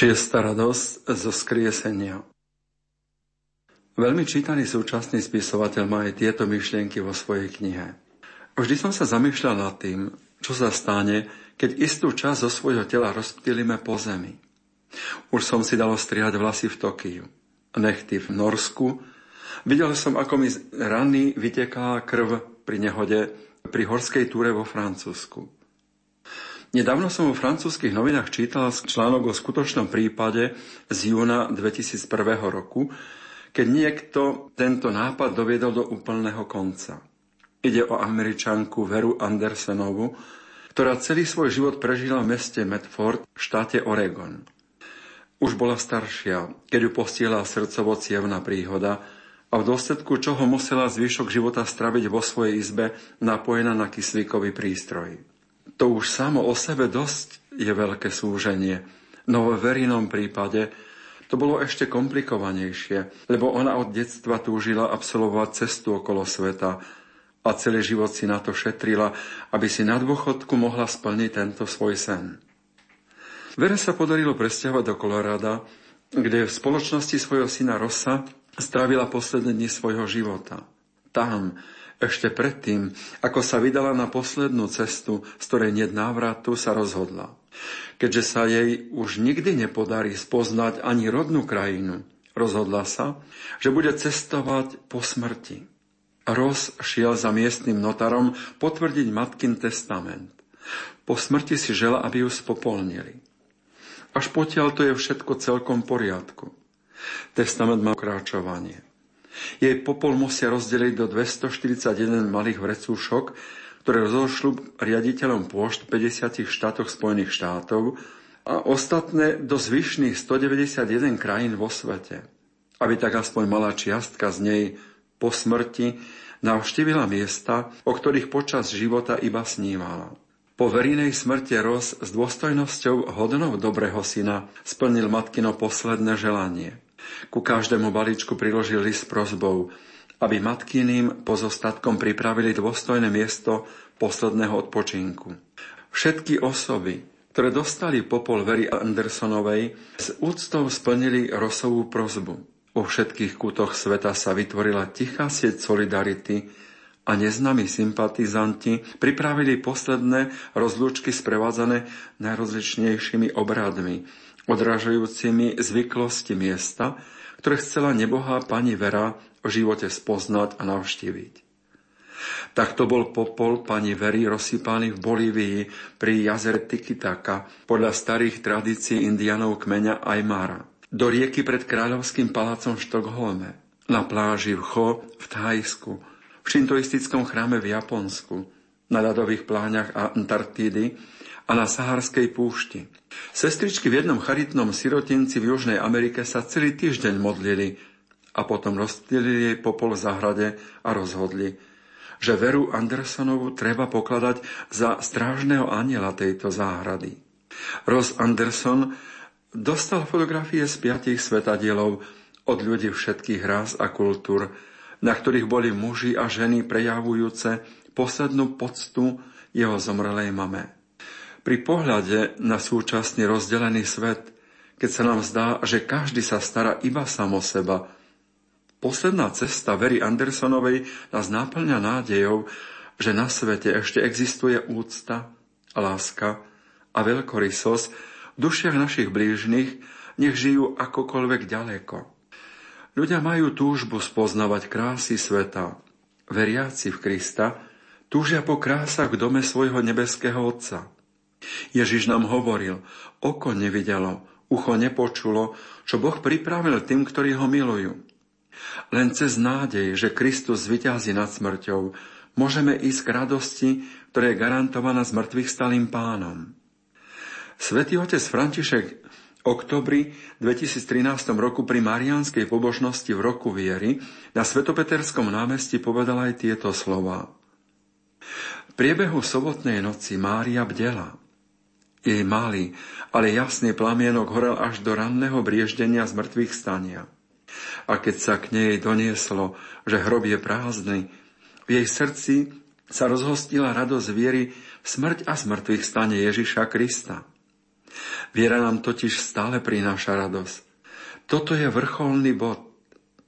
Šiesta radosť zo skriesenia. Veľmi čítaný súčasný spisovateľ má aj tieto myšlienky vo svojej knihe. Vždy som sa zamýšľal nad tým, čo sa stane, keď istú časť zo svojho tela rozptýlime po zemi. Už som si dal strihať vlasy v Tokiu, nechty v Norsku. Videl som, ako mi z rany vyteká krv pri nehode pri horskej túre vo Francúzsku. Nedávno som vo francúzskych novinách čítal článok o skutočnom prípade z júna 2001 roku, keď niekto tento nápad doviedol do úplného konca. Ide o američanku Veru Andersonovu, ktorá celý svoj život prežila v meste Medford v štáte Oregon. Už bola staršia, keď ju postihla srdcovo príhoda a v dôsledku čoho musela zvyšok života straviť vo svojej izbe napojená na kyslíkový prístroj. To už samo o sebe dosť je veľké súženie, no vo verinom prípade to bolo ešte komplikovanejšie, lebo ona od detstva túžila absolvovať cestu okolo sveta a celý život si na to šetrila, aby si na dôchodku mohla splniť tento svoj sen. Vere sa podarilo presťahovať do Kolorada, kde v spoločnosti svojho syna Rosa strávila posledné dni svojho života. Tam, ešte predtým, ako sa vydala na poslednú cestu, z ktorej nie návratu, sa rozhodla. Keďže sa jej už nikdy nepodarí spoznať ani rodnú krajinu, rozhodla sa, že bude cestovať po smrti. Roz šiel za miestnym notarom potvrdiť matkin testament. Po smrti si žela, aby ju spopolnili. Až potiaľ to je všetko celkom v poriadku. Testament má kráčovanie. Jej popol musia rozdeliť do 241 malých vrecúšok, ktoré rozošľú riaditeľom pôšt v 50 štátoch Spojených štátov a ostatné do zvyšných 191 krajín vo svete. Aby tak aspoň malá čiastka z nej po smrti navštívila miesta, o ktorých počas života iba snívala. Po verinej smrti Ros s dôstojnosťou hodnou dobrého syna splnil matkino posledné želanie – ku každému balíčku priložil list s prozbou, aby matkyným pozostatkom pripravili dôstojné miesto posledného odpočinku. Všetky osoby, ktoré dostali popol Very Andersonovej, s úctou splnili Rosovú prozbu. Vo všetkých kútoch sveta sa vytvorila tichá sieť solidarity a neznámi sympatizanti pripravili posledné rozlúčky sprevádzané najrozličnejšími obradmi, odrážajúcimi zvyklosti miesta, ktoré chcela nebohá pani Vera v živote spoznať a navštíviť. Takto bol popol pani Very rozsypaný v Bolívii pri jazere Tikitaka podľa starých tradícií indianov kmeňa Aymara. Do rieky pred kráľovským palácom v Štokholme, na pláži v Cho v Thajsku, v šintoistickom chráme v Japonsku, na ľadových pláňach Antarktídy a na Saharskej púšti. Sestričky v jednom charitnom sirotinci v Južnej Amerike sa celý týždeň modlili a potom rozptýlili jej popol v zahrade a rozhodli, že Veru Andersonovu treba pokladať za strážneho aniela tejto záhrady. Ross Anderson dostal fotografie z piatich svetadielov od ľudí všetkých rás a kultúr, na ktorých boli muži a ženy prejavujúce poslednú poctu jeho zomrelej mame. Pri pohľade na súčasný rozdelený svet, keď sa nám zdá, že každý sa stará iba sám o seba, posledná cesta Very Andersonovej nás náplňa nádejou, že na svete ešte existuje úcta, láska a veľkorysosť v dušiach našich blížnych, nech žijú akokoľvek ďaleko. Ľudia majú túžbu spoznavať krásy sveta. Veriaci v Krista túžia po krásach v dome svojho nebeského Otca – Ježiš nám hovoril, oko nevidelo, ucho nepočulo, čo Boh pripravil tým, ktorí ho milujú. Len cez nádej, že Kristus vyťazí nad smrťou, môžeme ísť k radosti, ktorá je garantovaná s mŕtvych stalým pánom. Svetý otec František v oktobri 2013 roku pri Marianskej pobožnosti v roku viery na Svetopeterskom námestí povedal aj tieto slova. V priebehu sobotnej noci Mária bdela – jej malý, ale jasný plamienok horel až do ranného brieždenia z mŕtvych stania. A keď sa k nej donieslo, že hrob je prázdny, v jej srdci sa rozhostila radosť viery v smrť a smrtvých stane Ježiša Krista. Viera nám totiž stále prináša radosť. Toto je vrcholný bod.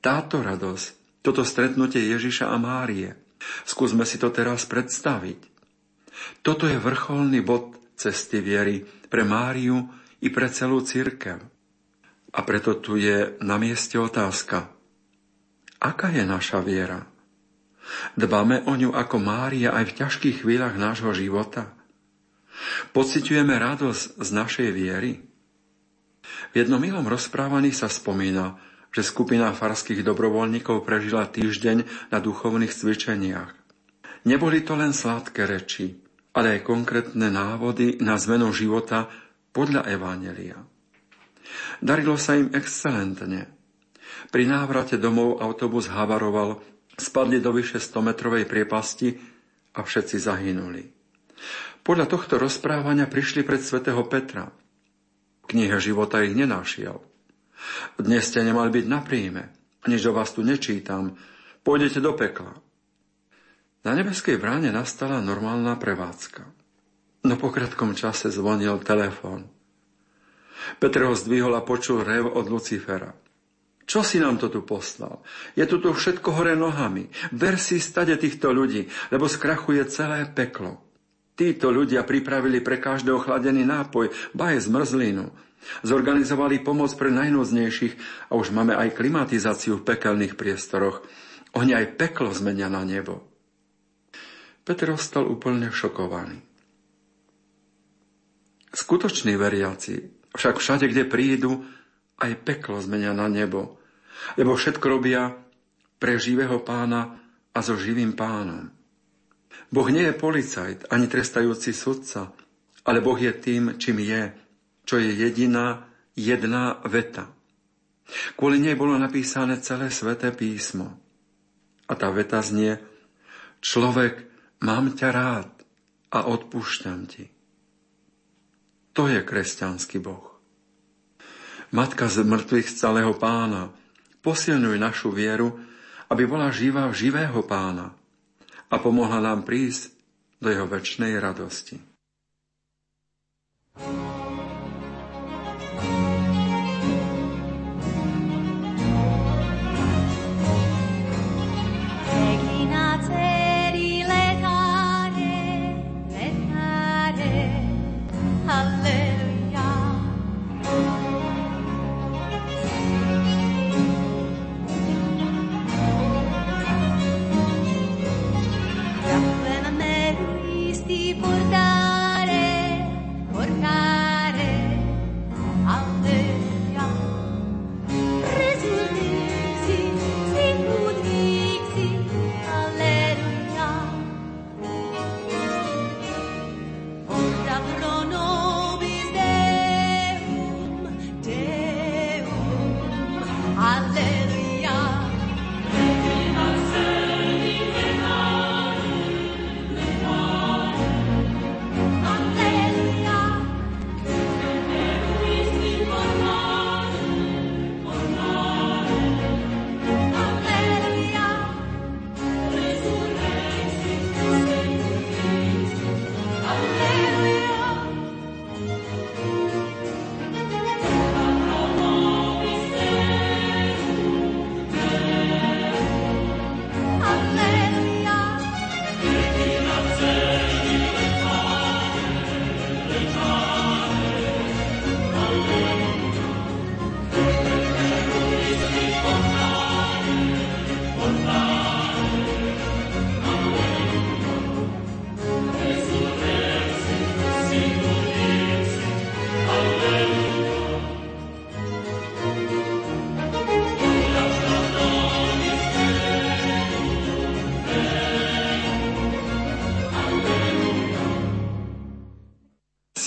Táto radosť, toto stretnutie Ježiša a Márie. Skúsme si to teraz predstaviť. Toto je vrcholný bod cesty viery pre Máriu i pre celú církev. A preto tu je na mieste otázka. Aká je naša viera? Dbáme o ňu ako Mária aj v ťažkých chvíľach nášho života? Pociťujeme radosť z našej viery? V jednom milom rozprávaní sa spomína, že skupina farských dobrovoľníkov prežila týždeň na duchovných cvičeniach. Neboli to len sladké reči, ale aj konkrétne návody na zmenu života podľa Evanelia. Darilo sa im excelentne. Pri návrate domov autobus havaroval, spadli do vyše 100-metrovej priepasti a všetci zahynuli. Podľa tohto rozprávania prišli pred svätého Petra. V knihe života ich nenašiel. Dnes ste nemali byť na príjme. Nič o vás tu nečítam. Pôjdete do pekla. Na nebeskej bráne nastala normálna prevádzka. No po krátkom čase zvonil telefón. Petr ho zdvihol a počul rev od Lucifera. Čo si nám to tu poslal? Je tu to všetko hore nohami. Ber si stade týchto ľudí, lebo skrachuje celé peklo. Títo ľudia pripravili pre každého chladený nápoj, baje zmrzlinu. Zorganizovali pomoc pre najnúznejších a už máme aj klimatizáciu v pekelných priestoroch. Oni aj peklo zmenia na nebo. Peter ostal úplne šokovaný. Skutoční veriaci však všade, kde prídu, aj peklo zmenia na nebo, lebo všetko robia pre živého pána a so živým pánom. Boh nie je policajt ani trestajúci sudca, ale Boh je tým, čím je, čo je jediná, jedna veta. Kvôli nej bolo napísané celé sveté písmo. A tá veta znie, človek, mám ťa rád a odpúšťam ti. To je kresťanský Boh. Matka z mŕtvych z celého pána, posilňuj našu vieru, aby bola živá živého pána – a pomohla nám prísť do jeho väčšnej radosti.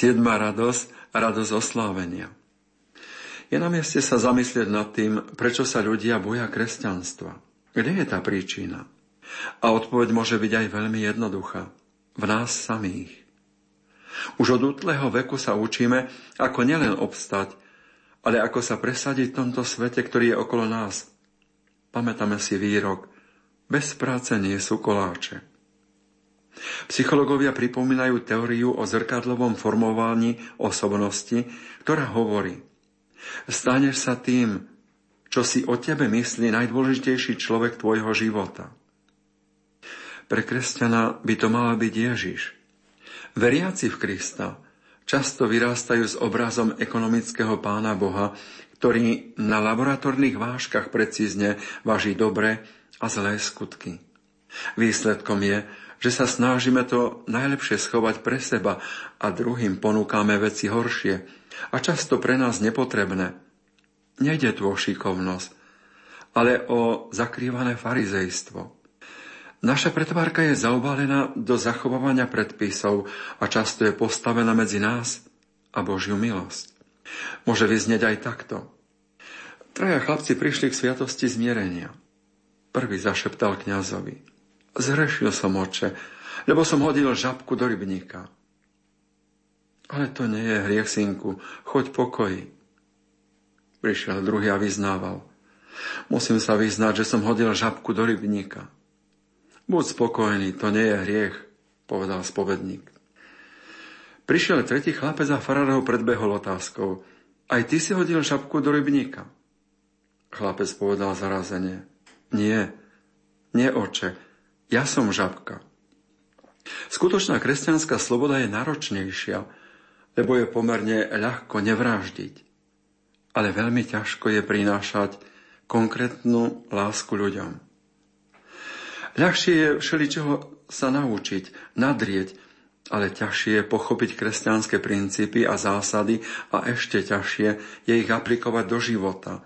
Siedma radosť, radosť oslávenia. Je na mieste sa zamyslieť nad tým, prečo sa ľudia boja kresťanstva. Kde je tá príčina? A odpoveď môže byť aj veľmi jednoduchá. V nás samých. Už od útleho veku sa učíme, ako nielen obstať, ale ako sa presadiť v tomto svete, ktorý je okolo nás. Pamätáme si výrok, bez práce nie sú koláče. Psychológovia pripomínajú teóriu o zrkadlovom formovaní osobnosti, ktorá hovorí Staneš sa tým, čo si o tebe myslí najdôležitejší človek tvojho života. Pre kresťana by to mala byť Ježiš. Veriaci v Krista často vyrástajú s obrazom ekonomického pána Boha, ktorý na laboratórnych vážkach precízne váži dobre a zlé skutky. Výsledkom je, že sa snažíme to najlepšie schovať pre seba a druhým ponúkame veci horšie a často pre nás nepotrebné. Nejde tu o šikovnosť, ale o zakrývané farizejstvo. Naša pretvárka je zaobalená do zachovávania predpisov a často je postavená medzi nás a Božiu milosť. Môže vyznieť aj takto. Traja chlapci prišli k sviatosti zmierenia. Prvý zašeptal kňazovi. Zrešil som oče, lebo som hodil žabku do rybníka. Ale to nie je hriech, synku, choď pokoji. Prišiel druhý a vyznával. Musím sa vyznať, že som hodil žabku do rybníka. Buď spokojný, to nie je hriech, povedal spovedník. Prišiel tretí chlapec a farár ho predbehol otázkou. Aj ty si hodil šapku do rybníka? Chlapec povedal zarazenie. Nie, nie oče, ja som žabka. Skutočná kresťanská sloboda je náročnejšia, lebo je pomerne ľahko nevraždiť. Ale veľmi ťažko je prinášať konkrétnu lásku ľuďom. Ľahšie je všeličoho sa naučiť, nadrieť, ale ťažšie je pochopiť kresťanské princípy a zásady a ešte ťažšie je ich aplikovať do života.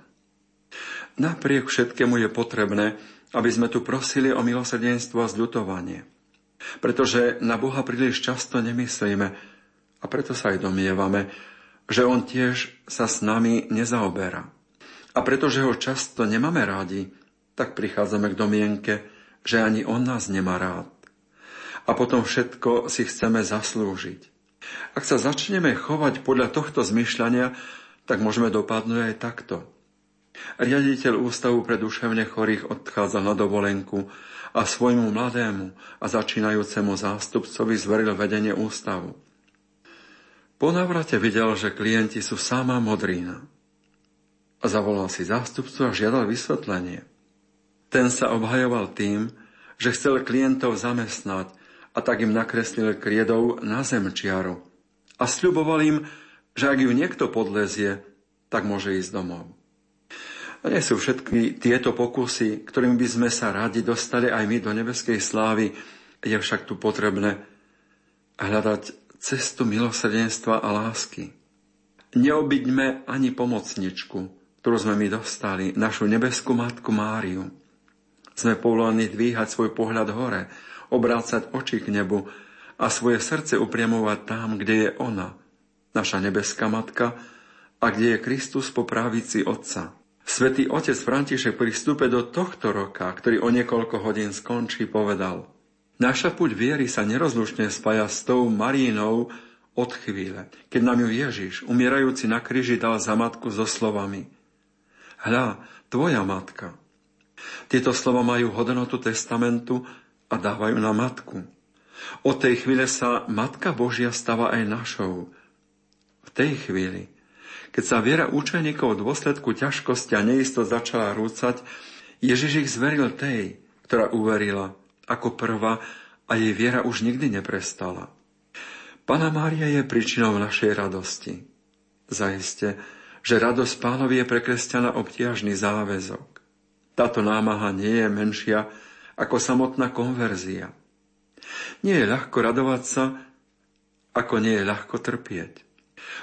Napriek všetkému je potrebné, aby sme tu prosili o milosrdenstvo a zľutovanie. Pretože na Boha príliš často nemyslíme a preto sa aj domievame, že On tiež sa s nami nezaoberá. A pretože ho často nemáme rádi, tak prichádzame k domienke, že ani on nás nemá rád. A potom všetko si chceme zaslúžiť. Ak sa začneme chovať podľa tohto zmyšľania, tak môžeme dopadnúť aj takto. Riaditeľ Ústavu pre duševne chorých odchádza na dovolenku a svojmu mladému a začínajúcemu zástupcovi zveril vedenie ústavu. Po navrate videl, že klienti sú sama modrína. A zavolal si zástupcu a žiadal vysvetlenie. Ten sa obhajoval tým, že chcel klientov zamestnať a tak im nakreslil kriedou na zemčiaru a sľuboval im, že ak ju niekto podlezie, tak môže ísť domov. Nie sú všetky tieto pokusy, ktorým by sme sa radi dostali aj my do nebeskej slávy, je však tu potrebné hľadať cestu milosrdenstva a lásky. Neobyďme ani pomocničku, ktorú sme my dostali, našu nebeskú matku Máriu. Sme povolaní dvíhať svoj pohľad hore, obrácať oči k nebu a svoje srdce upriamovať tam, kde je ona, naša nebeská matka, a kde je Kristus po právici Otca. Svetý otec František pri vstupe do tohto roka, ktorý o niekoľko hodín skončí, povedal Naša puť viery sa nerozlučne spája s tou Marínou od chvíle, keď nám ju Ježiš, umierajúci na kríži, dal za matku so slovami Hľa, tvoja matka. Tieto slova majú hodnotu testamentu a dávajú na matku. Od tej chvíle sa Matka Božia stáva aj našou. V tej chvíli, keď sa viera učeníkov v dôsledku ťažkosti a neisto začala rúcať, Ježiš ich zveril tej, ktorá uverila ako prvá a jej viera už nikdy neprestala. Pana Mária je príčinou našej radosti. Zajiste, že radosť pánovi je pre kresťana obtiažný záväzok. Táto námaha nie je menšia ako samotná konverzia. Nie je ľahko radovať sa, ako nie je ľahko trpieť.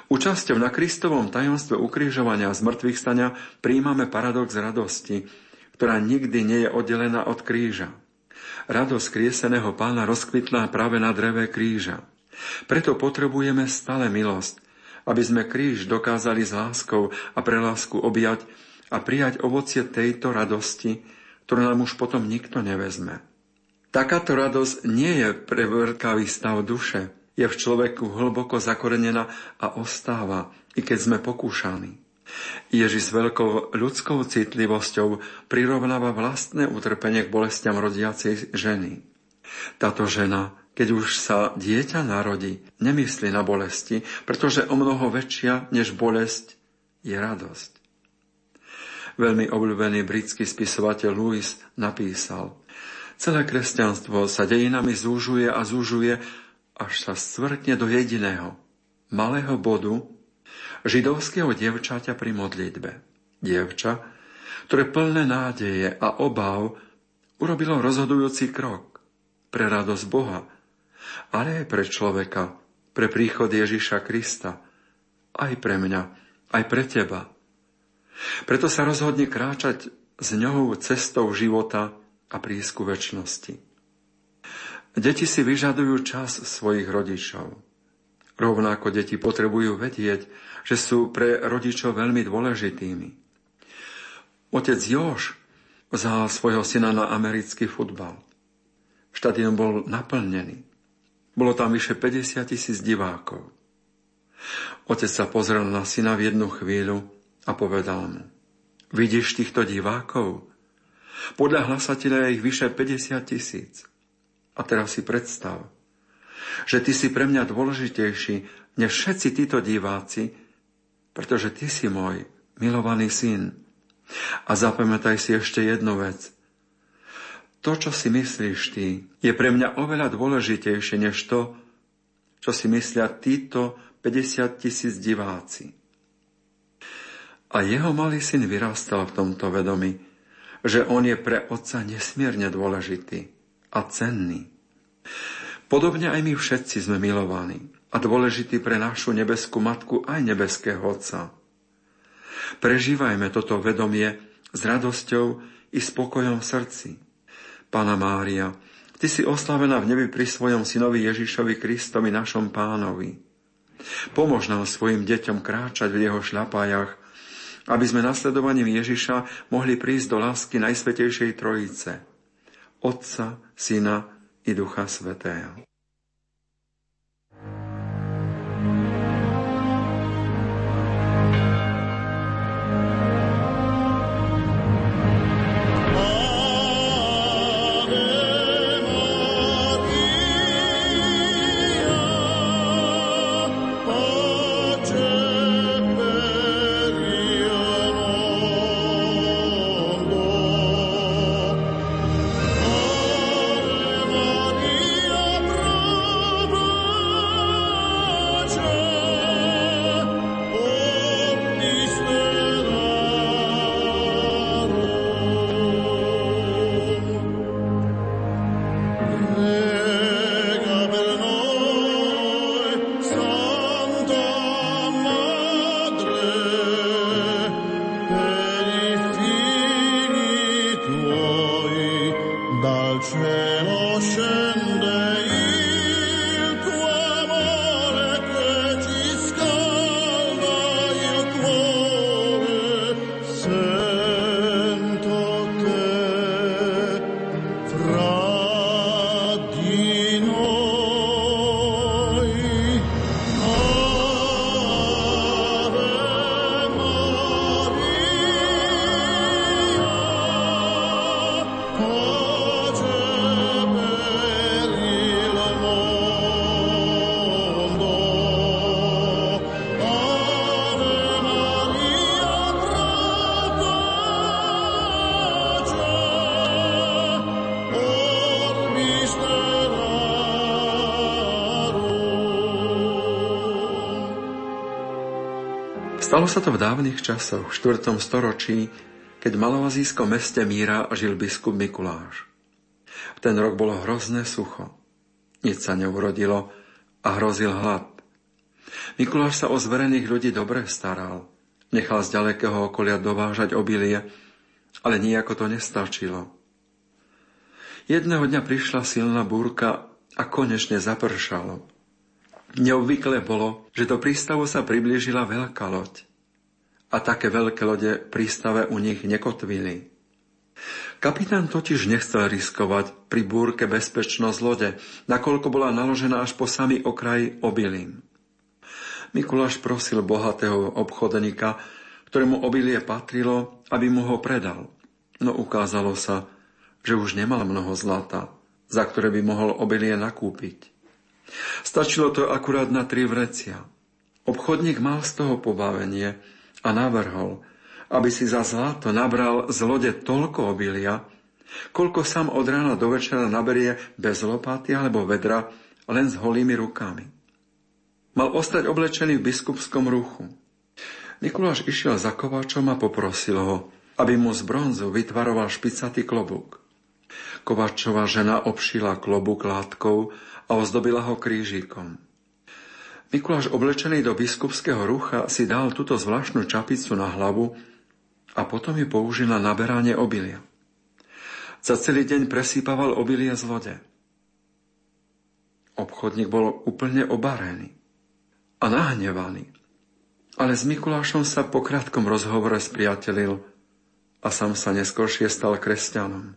Účasťou na Kristovom tajomstve ukrižovania a zmrtvých stania príjmame paradox radosti, ktorá nikdy nie je oddelená od kríža. Radosť krieseného pána rozkvitla práve na dreve kríža. Preto potrebujeme stále milosť, aby sme kríž dokázali s láskou a pre lásku objať a prijať ovocie tejto radosti, ktorú nám už potom nikto nevezme. Takáto radosť nie je prevrkavý stav duše, je v človeku hlboko zakorenená a ostáva, i keď sme pokúšaní. Ježiš s veľkou ľudskou citlivosťou prirovnáva vlastné utrpenie k bolestiam rodiacej ženy. Táto žena keď už sa dieťa narodí, nemyslí na bolesti, pretože o mnoho väčšia než bolesť je radosť. Veľmi obľúbený britský spisovateľ Lewis napísal Celé kresťanstvo sa dejinami zúžuje a zúžuje, až sa stvrkne do jediného, malého bodu židovského dievčaťa pri modlitbe. Dievča, ktoré plné nádeje a obav urobilo rozhodujúci krok pre radosť Boha, ale aj pre človeka, pre príchod Ježiša Krista, aj pre mňa, aj pre teba. Preto sa rozhodne kráčať s ňou cestou života a prísku väčšnosti. Deti si vyžadujú čas svojich rodičov. Rovnako deti potrebujú vedieť, že sú pre rodičov veľmi dôležitými. Otec Jož vzal svojho syna na americký futbal. Štadión bol naplnený. Bolo tam vyše 50 tisíc divákov. Otec sa pozrel na syna v jednu chvíľu a povedal mu, vidíš týchto divákov? Podľa hlasateľa je ich vyše 50 tisíc. A teraz si predstav, že ty si pre mňa dôležitejší než všetci títo diváci, pretože ty si môj milovaný syn. A zapamätaj si ešte jednu vec. To, čo si myslíš ty, je pre mňa oveľa dôležitejšie než to, čo si myslia títo 50 tisíc diváci. A jeho malý syn vyrastal v tomto vedomi, že on je pre otca nesmierne dôležitý a cenný. Podobne aj my všetci sme milovaní a dôležití pre našu nebeskú matku aj nebeského Otca. Prežívajme toto vedomie s radosťou i spokojom v srdci. Pána Mária, Ty si oslavená v nebi pri svojom synovi Ježišovi Kristovi, našom pánovi. Pomôž nám svojim deťom kráčať v jeho šľapájach, aby sme nasledovaním Ježiša mohli prísť do lásky Najsvetejšej Trojice, Otca, Syna i Ducha Svetého. Stalo sa to v dávnych časoch, v 4. storočí, keď v maloazijskom meste Míra žil biskup Mikuláš. V ten rok bolo hrozné sucho. Nič sa neurodilo a hrozil hlad. Mikuláš sa o zverených ľudí dobre staral. Nechal z ďalekého okolia dovážať obilie, ale nejako to nestačilo. Jedného dňa prišla silná búrka a konečne zapršalo. Neobvykle bolo, že do prístavu sa priblížila veľká loď. A také veľké lode prístave u nich nekotvili. Kapitán totiž nechcel riskovať pri búrke bezpečnosť lode, nakoľko bola naložená až po samý okraj obilím. Mikuláš prosil bohatého obchodníka, ktorému obilie patrilo, aby mu ho predal. No ukázalo sa, že už nemal mnoho zlata za ktoré by mohol obilie nakúpiť. Stačilo to akurát na tri vrecia. Obchodník mal z toho pobavenie a navrhol, aby si za zlato nabral z lode toľko obilia, koľko sám od rána do večera naberie bez lopaty alebo vedra, len s holými rukami. Mal ostať oblečený v biskupskom ruchu. Mikuláš išiel za kováčom a poprosil ho, aby mu z bronzu vytvaroval špicatý klobúk. Kovačová žena obšila klobúk látkou a ozdobila ho krížikom. Mikuláš oblečený do biskupského rucha si dal túto zvláštnu čapicu na hlavu a potom ju použil na naberanie obilia. Za celý deň presýpaval obilie z lode. Obchodník bol úplne obarený a nahnevaný. Ale s Mikulášom sa po krátkom rozhovore spriatelil a sám sa neskôršie stal kresťanom.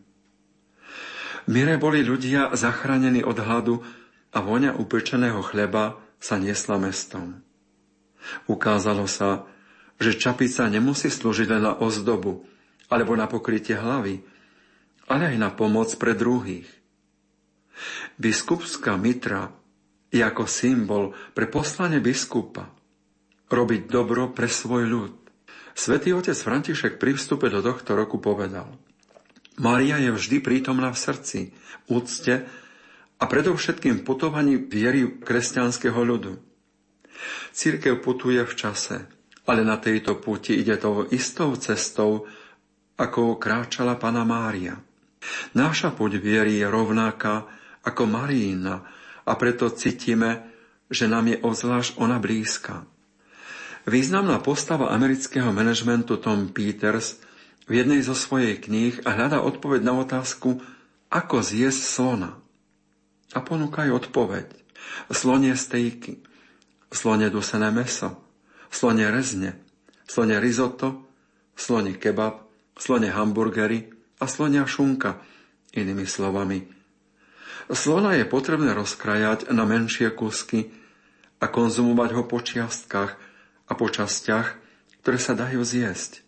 Mire boli ľudia zachránení od hladu a voňa upečeného chleba sa niesla mestom. Ukázalo sa, že čapica nemusí slúžiť len na ozdobu alebo na pokrytie hlavy, ale aj na pomoc pre druhých. Biskupská mitra je ako symbol pre poslanie biskupa robiť dobro pre svoj ľud. Svetý otec František pri vstupe do tohto roku povedal Mária je vždy prítomná v srdci, úcte a predovšetkým putovaní viery kresťanského ľudu. Církev putuje v čase, ale na tejto puti ide tou istou cestou, ako kráčala Pana Mária. Náša puť viery je rovnaká ako Marína a preto cítime, že nám je obzvlášť ona blízka. Významná postava amerického manažmentu Tom Peters v jednej zo svojej kníh a hľada odpoveď na otázku, ako zjesť slona a ponúkajú odpoveď. Slonie stejky, slonie dusené meso, slonie rezne, slonie risotto, slonie kebab, slonie hamburgery a slonia šunka, inými slovami. Slona je potrebné rozkrajať na menšie kusky a konzumovať ho po čiastkách a po častiach, ktoré sa dajú zjesť.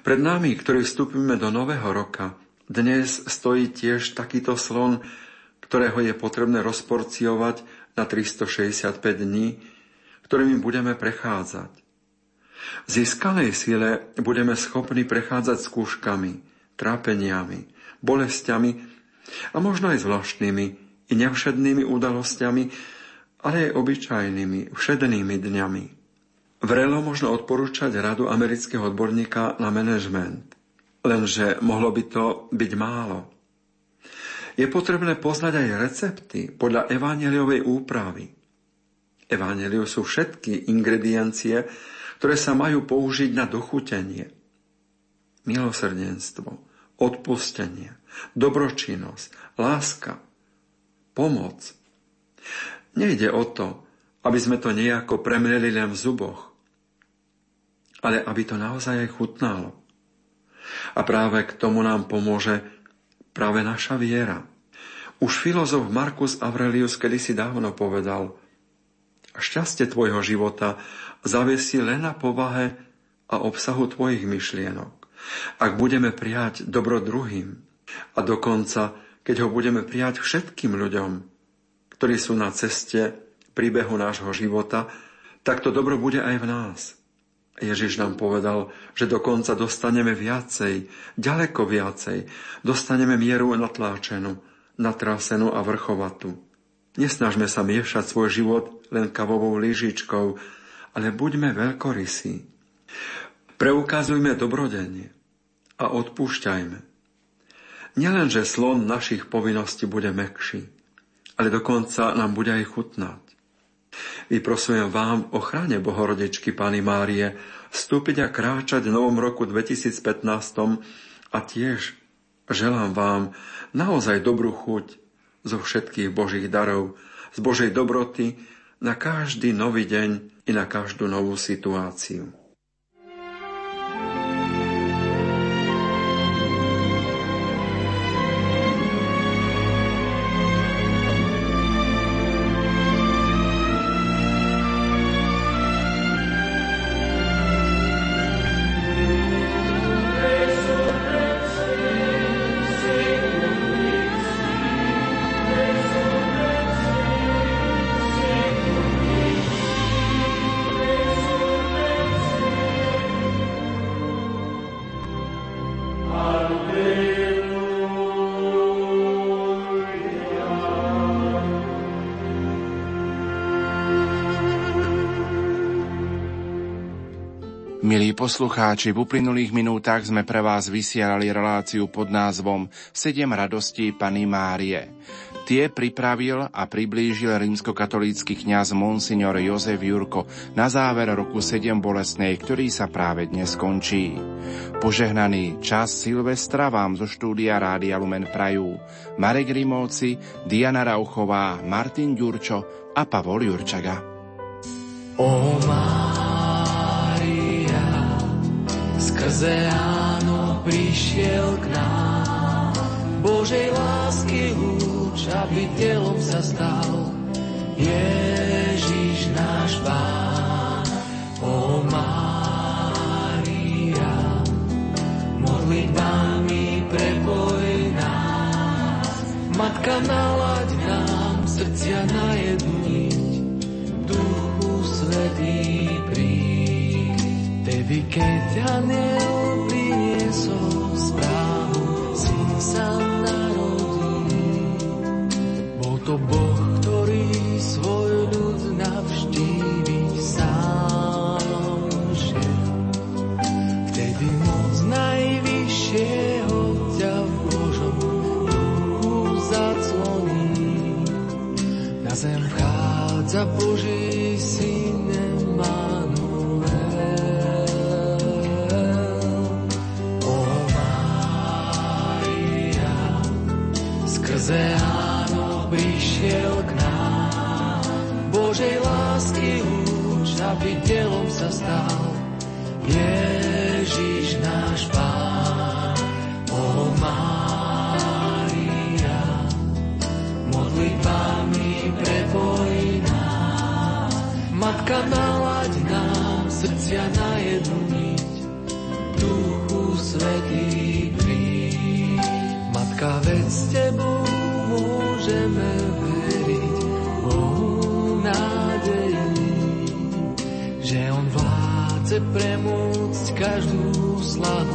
Pred nami, ktorí vstúpime do nového roka, dnes stojí tiež takýto slon, ktorého je potrebné rozporciovať na 365 dní, ktorými budeme prechádzať. V získanej sile budeme schopní prechádzať skúškami, trápeniami, bolestiami a možno aj zvláštnymi i nevšednými udalosťami, ale aj obyčajnými, všednými dňami. Vrelo možno odporúčať radu amerického odborníka na manažment, lenže mohlo by to byť málo. Je potrebné poznať aj recepty podľa evaneliovej úpravy. Evaneliu sú všetky ingrediencie, ktoré sa majú použiť na dochutenie. Milosrdenstvo, odpustenie, dobročinnosť, láska, pomoc. Nejde o to, aby sme to nejako premleli len v zuboch, ale aby to naozaj aj chutnalo. A práve k tomu nám pomôže práve naša viera. Už filozof Markus Aurelius kedysi dávno povedal, šťastie tvojho života zavesí len na povahe a obsahu tvojich myšlienok. Ak budeme prijať dobro druhým a dokonca, keď ho budeme prijať všetkým ľuďom, ktorí sú na ceste príbehu nášho života, tak to dobro bude aj v nás. Ježiš nám povedal, že dokonca dostaneme viacej, ďaleko viacej, dostaneme mieru natláčenú, natrasenú a vrchovatú. Nesnažme sa miešať svoj život len kavovou lyžičkou, ale buďme veľkorysí. Preukazujme dobrodenie a odpúšťajme. Nielenže slon našich povinností bude mekší, ale dokonca nám bude aj chutnať. Vyprosujem vám v ochrane Bohorodečky Pany Márie vstúpiť a kráčať v novom roku 2015 a tiež želám vám naozaj dobrú chuť zo všetkých Božích darov, z Božej dobroty na každý nový deň i na každú novú situáciu. Poslucháči, v uplynulých minútach sme pre vás vysielali reláciu pod názvom Sedem radostí Pany Márie. Tie pripravil a priblížil rímskokatolícky kňaz Monsignor Jozef Jurko na záver roku 7 bolesnej, ktorý sa práve dnes končí. Požehnaný čas Silvestra vám zo štúdia Rádia Lumen Prajú. Marek Rimovci, Diana Rauchová, Martin Ďurčo a Pavol Jurčaga. O skrze áno prišiel k nám. Božej lásky lúč, aby telom sa stal. Ježiš náš Pán, o Mária, modlitbami preboj nás. Matka nalaď nám srdcia na jednu keď aniel priniesol správu, syn sa Boh, ktorý svoj ľud navštíviť sám šiel. Vtedy moc duchu zacloní. Na zem vchádza Boží telom sa stal. Ježiš náš Pán, o Mária, modlitbami preboj nás. Matka nám love.